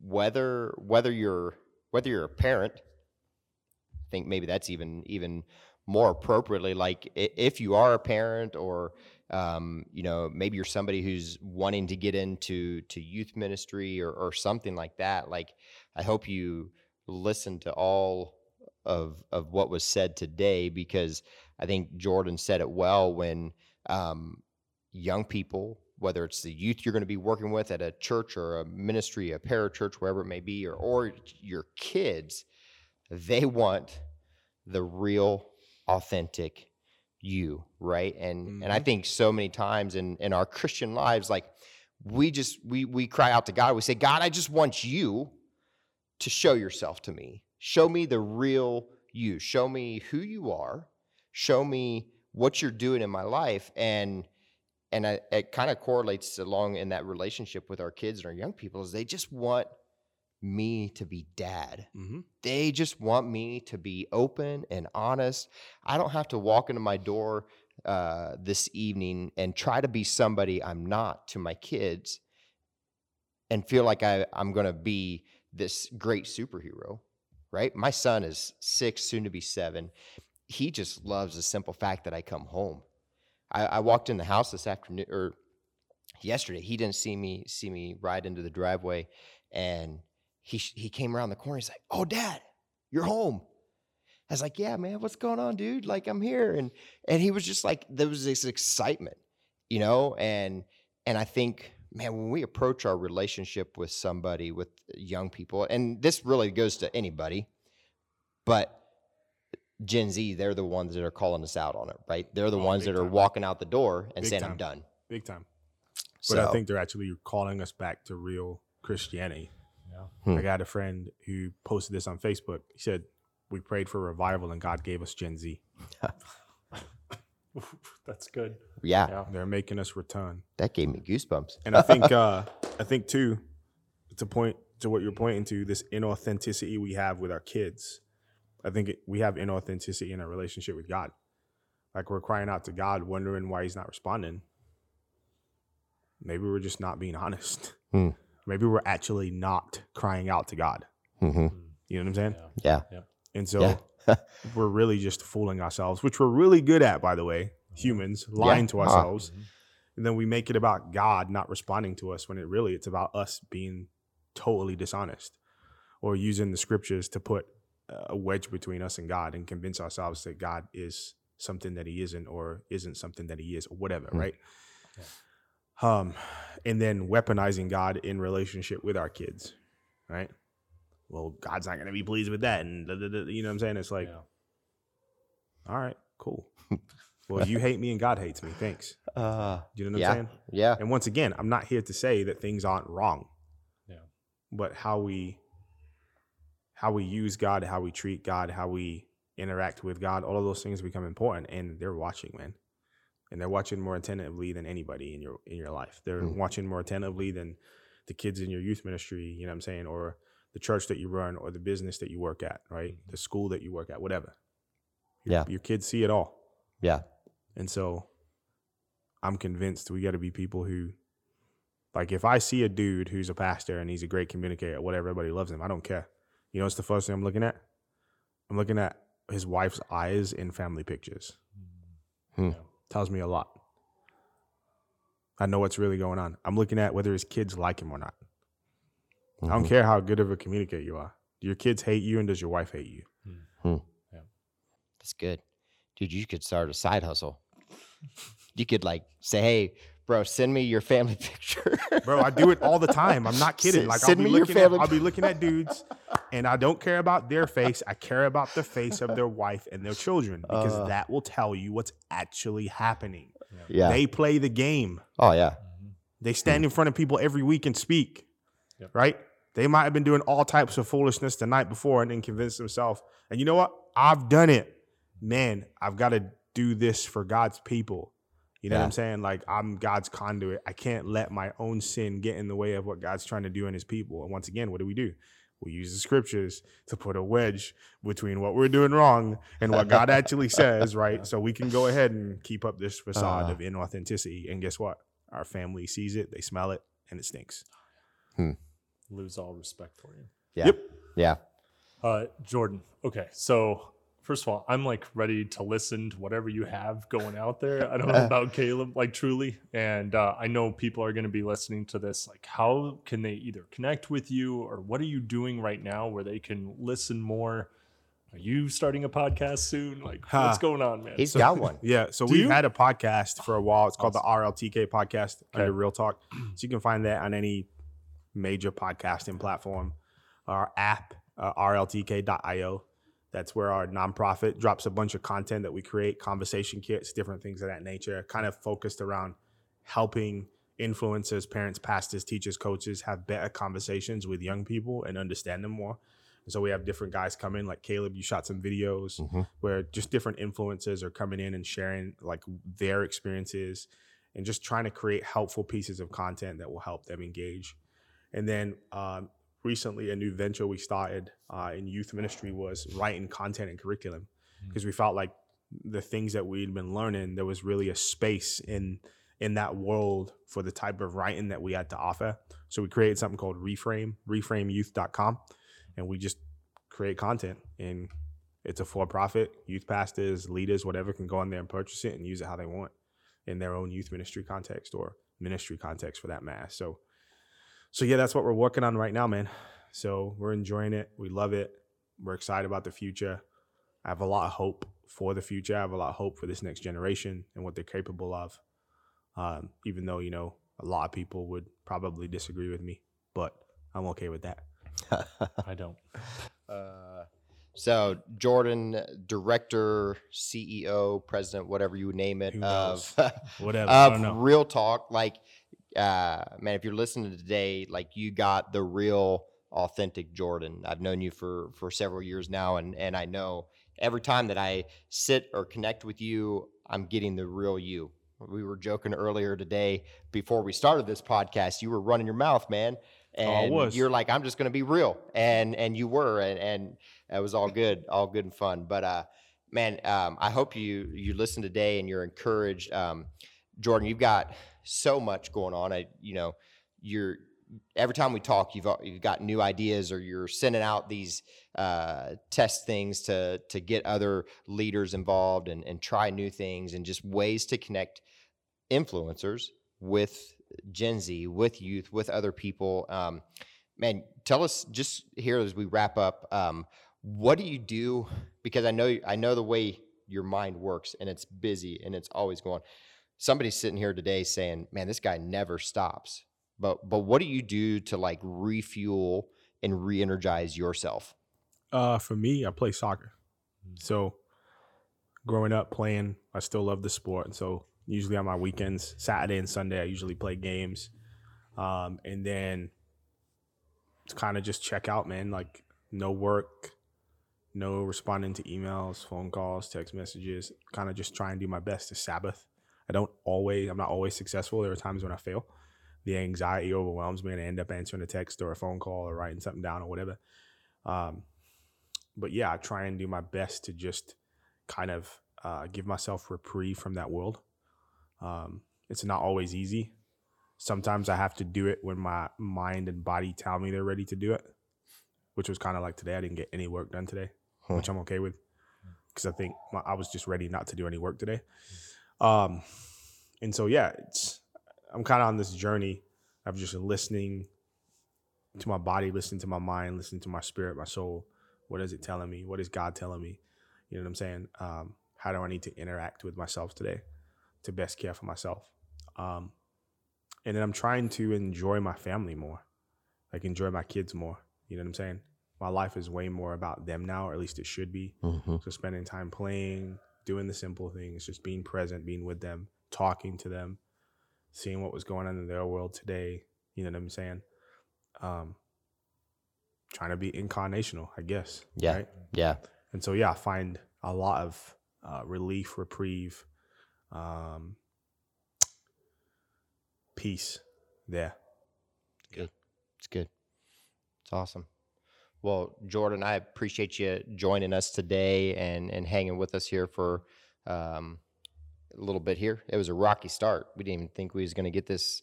whether whether you're whether you're a parent, I think maybe that's even even more appropriately like if you are a parent or um, you know maybe you're somebody who's wanting to get into to youth ministry or, or something like that like I hope you listen to all of of what was said today because I think Jordan said it well when um, young people, whether it's the youth you're going to be working with at a church or a ministry, a parachurch, wherever it may be, or or your kids, they want the real, authentic you, right? And and I Mhm. think so many times in in our Christian lives, like we just we we cry out to God. We say, God, I just want you to show yourself to me. Show me the real you. Show me who you are. Show me what you're doing in my life. And and I, it kind of correlates along in that relationship with our kids and our young people is they just want me to be dad. Mm-hmm. They just want me to be open and honest. I don't have to walk into my door uh, this evening and try to be somebody I'm not to my kids and feel like I, I'm going to be this great superhero, right? My son is six, soon to be seven. He just loves the simple fact that I come home. I, I walked in the house this afternoon or yesterday. He didn't see me see me ride into the driveway, and he he came around the corner. He's like, "Oh, Dad, you're home." I was like, "Yeah, man, what's going on, dude? Like, I'm here." And and he was just like, there was this excitement, you know, and and I think, man, when we approach our relationship with somebody, with young people, and this really goes to anybody, but Gen Z, they're the ones that are calling us out on it, right? They're the Oh, ones that are time. walking out the door and Big saying, "I'm done." Big time. So But I think they're actually calling us back to real Christianity. Yeah. Hmm. I got a friend who posted this on Facebook. He said, We prayed for revival and God gave us Gen Z. That's good. yeah, Yeah. They're making us return. that gave me goosebumps. And I think uh I think too, to point to what you're pointing to, this inauthenticity we have with our kids. I think it, we have inauthenticity in our relationship with God. Like we're crying out to God, wondering why He's not responding. Maybe we're just not being honest. Hmm. Maybe we're actually not crying out to God. hmm You know what I'm saying? Yeah. Yeah, And so yeah, we're really just fooling ourselves, which we're really good at, by the way, humans lying to Ah. ourselves. Mhm. And then we make it about God not responding to us when it really it's about us being totally dishonest or using the scriptures to put a wedge between us and God and convince ourselves that God is something that he isn't or isn't something that he is or whatever, Mm. right? Um and then weaponizing God in relationship with our kids, right? Well, God's not going to be pleased with that and da, da, da, you know what I'm saying? It's like Yeah. all right, cool. well, you hate me and God hates me. Thanks. uh, Do you know what yeah, I'm saying? yeah, And once again, I'm not here to say that things aren't wrong. Yeah. But how we how we use God, how we treat God, how we interact with God, all of those things become important and they're watching, man. And they're watching more attentively than anybody in your in your life. They're Mhm. watching more attentively than the kids in your youth ministry, you know what I'm saying, or the church that you run or the business that you work at, right? The school that you work at, whatever. Your- Yeah. Your kids see it all. yeah, And so I'm convinced we got to be people who, like, if I see a dude who's a pastor and he's a great communicator, whatever, everybody loves him, I don't care. You know, it's the first thing I'm looking at? I'm looking at his wife's eyes in family pictures. Hmm. Yeah. Tells me a lot. I know what's really going on. I'm looking at whether his kids like him or not. I don't Mhm. care how good of a communicator you are. Do your kids hate you and does your wife hate you? That's good, dude. You could start a side hustle. You could like say, "Hey, bro, send me your family picture." Bro, I do it all the time. I'm not kidding. Like send I'll be me your looking family at, I'll be looking at dudes and I don't care about their face. I care about the face of their wife and their children because Uh. that will tell you what's actually happening. yeah. They play the game. oh yeah. They stand in front of people every week and speak. Yep. Right? They might have been doing all types of foolishness the night before and then convince themselves. And you know what? I've done it. Man, I've got to do this for God's people. You know what I'm saying? Like I'm God's conduit. I can't let my own sin get in the way of what God's trying to do in his people. And once again, what do we do? We use the scriptures to put a wedge between what we're doing wrong and what God actually says, right? So we can go ahead and keep up this facade Uh. of inauthenticity. And guess what? Our family sees it, they smell it, and it stinks. Lose all respect for you. Yeah. Yep. Yeah. Uh, Jordan. Okay, so first of all, I'm like ready to listen to whatever you have going out there. I don't know about Caleb, like truly, and uh, I know people are going to be listening to this. Like, how can they either connect with you, or what are you doing right now where they can listen more? Are you starting a podcast soon? Like, Huh. what's going on, man? He's got one. Yeah, so Do we've you? had a podcast for a while. It's called the RLTK podcast Okay. under Real Talk. So you can find that on any major podcasting platform. Our app, uh, rltk.io. That's where our nonprofit drops a bunch of content that we create, conversation kits, different things of that nature, kind of focused around helping influencers, parents, pastors, teachers, coaches have better conversations with young people and understand them more. And so we have different guys come in, like Caleb, you shot some videos Mhm. where just different influencers are coming in and sharing like their experiences and just trying to create helpful pieces of content that will help them engage. And then um, recently, a new venture we started uh, in youth ministry was writing content and curriculum. Because we felt like the things that we'd been learning, there was really a space in in that world for the type of writing that we had to offer. So we created something called Reframe, reframeyouth.com, and we just create content. And it's a for-profit youth pastors leaders whatever can go on there and purchase it and use it how they want in their own youth ministry context or ministry context for that mass so so yeah that's what we're working on right now man. So we're enjoying it. We love it. We're excited about the future. I have a lot of hope for the future. I have a lot of hope for this next generation and what they're capable of. Um, even though you know a lot of people would probably disagree with me but i'm okay with that. I don't. Uh, so Jordan, director, CEO, president, whatever you would name it, Who of whatever i don't of know. Real talk. Like, uh, man, if you're listening today, like you got the real, authentic Jordan. I've known you for for several years now, and and I know every time that I sit or connect with you, I'm getting the real you. We were joking earlier today before we started this podcast. You were running your mouth, man, Oh, I and was. you're like, "I'm just going to be real," and and you were, and and it was all good, all good and fun. But uh, man, um, I hope you you listen today and you're encouraged. Um, Jordan, you've got so much going on. I, you know, you're every time we talk, you've you've got new ideas, or you're sending out these uh, test things to to get other leaders involved and and try new things and just ways to connect influencers with Gen Z, with youth, with other people. Um, man, tell us just here as we wrap up. Um, what do you do? Because I know I know the way your mind works, and it's busy and it's always going. Somebody's sitting here today saying, "Man, this guy never stops." But but what do you do to like refuel and re-energize yourself? Uh, for me, I play soccer. So, growing up playing, I still love the sport, and so usually on my weekends, Saturday and Sunday, I usually play games, um, and then kind of just check out, man. Like no work, no responding to emails, phone calls, text messages. Kind of just try and do my best to Sabbath. I don't always, I'm not always successful. There are times when I fail. The anxiety overwhelms me, and I end up answering a text or a phone call or writing something down or whatever. Um, but yeah, I try and do my best to just kind of uh, give myself reprieve from that world. Um, it's not always easy. Sometimes I have to do it when my mind and body tell me they're ready to do it, which was kind of like today. I didn't get any work done today, Huh. which I'm okay with because I think my, I was just ready not to do any work today. Um, and so yeah, it's I'm kind of on this journey of just listening to my body, listening to my mind, listening to my spirit, my soul. What is it telling me? What is God telling me? You know what I'm saying? Um, how do I need to interact with myself today to best care for myself? Um, and then I'm trying to enjoy my family more, like enjoy my kids more. You know what I'm saying? My life is way more about them now, or at least it should be. Mm-hmm. So spending time playing, doing the simple things, just being present, being with them, talking to them, seeing what was going on in their world today. You know what I'm saying? Um, trying to be incarnational, I guess. Yeah. Right? Yeah. And so, yeah, I find a lot of uh, relief, reprieve, um, peace there. Good. It's good. It's awesome. Well, Jordan, I appreciate you joining us today and and hanging with us here for um, a little bit here. It was a rocky start. We didn't even think we was going to get this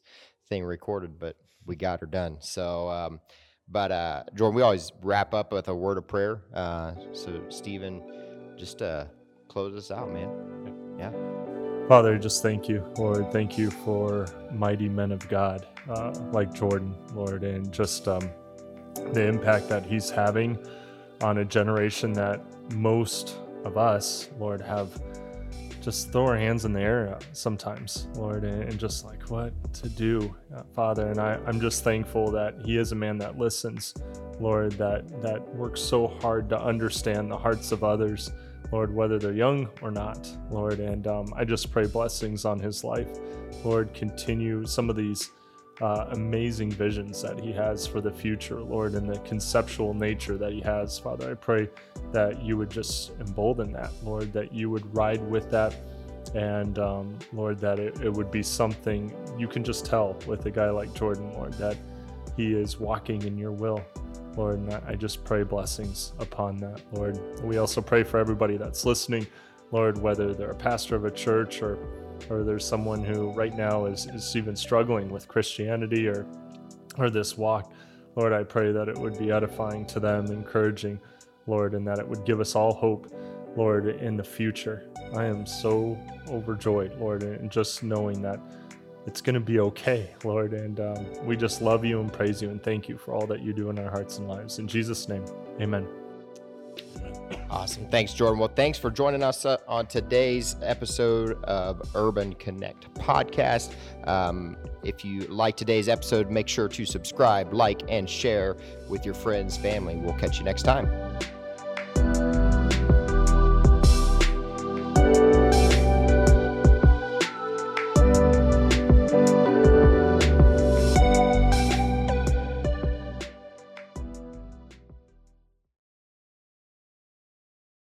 thing recorded, but we got her done. So, um, but uh, Jordan, we always wrap up with a word of prayer. Uh, so, Stephen just uh, close us out, man. Yeah. Father, just thank you, Lord. Thank you for mighty men of God uh, like Jordan, Lord, and just um, the impact that he's having on a generation that most of us, Lord, have just throw our hands in the air sometimes, Lord, and, just like what to do, uh, Father. And I, I'm just thankful that He is a man that listens, Lord, that that works so hard to understand the hearts of others, Lord, whether they're young or not, Lord. And um, I just pray blessings on his life, Lord. Continue some of these uh, amazing visions that he has for the future, Lord, and the conceptual nature that he has, Father. I pray that you would just embolden that, Lord, that you would ride with that, and um, Lord, that it, it would be something you can just tell with a guy like Jordan, Lord, that he is walking in your will. Lord, and I just pray blessings upon that, Lord. We also pray for everybody that's listening, Lord, whether they're a pastor of a church or or there's someone who right now is, is even struggling with Christianity or or this walk, Lord, I pray that it would be edifying to them, encouraging, Lord, and that it would give us all hope, Lord, in the future. I am so overjoyed, Lord, and just knowing that it's going to be okay, Lord. And um, we just love you and praise you and thank you for all that you do in our hearts and lives. In Jesus' name, amen. Awesome. Thanks, Jordan. Well, thanks for joining us uh, on today's episode of Urban Connect podcast. Um, if you like today's episode, make sure to subscribe, like, and share with your friends, family. We'll catch you next time.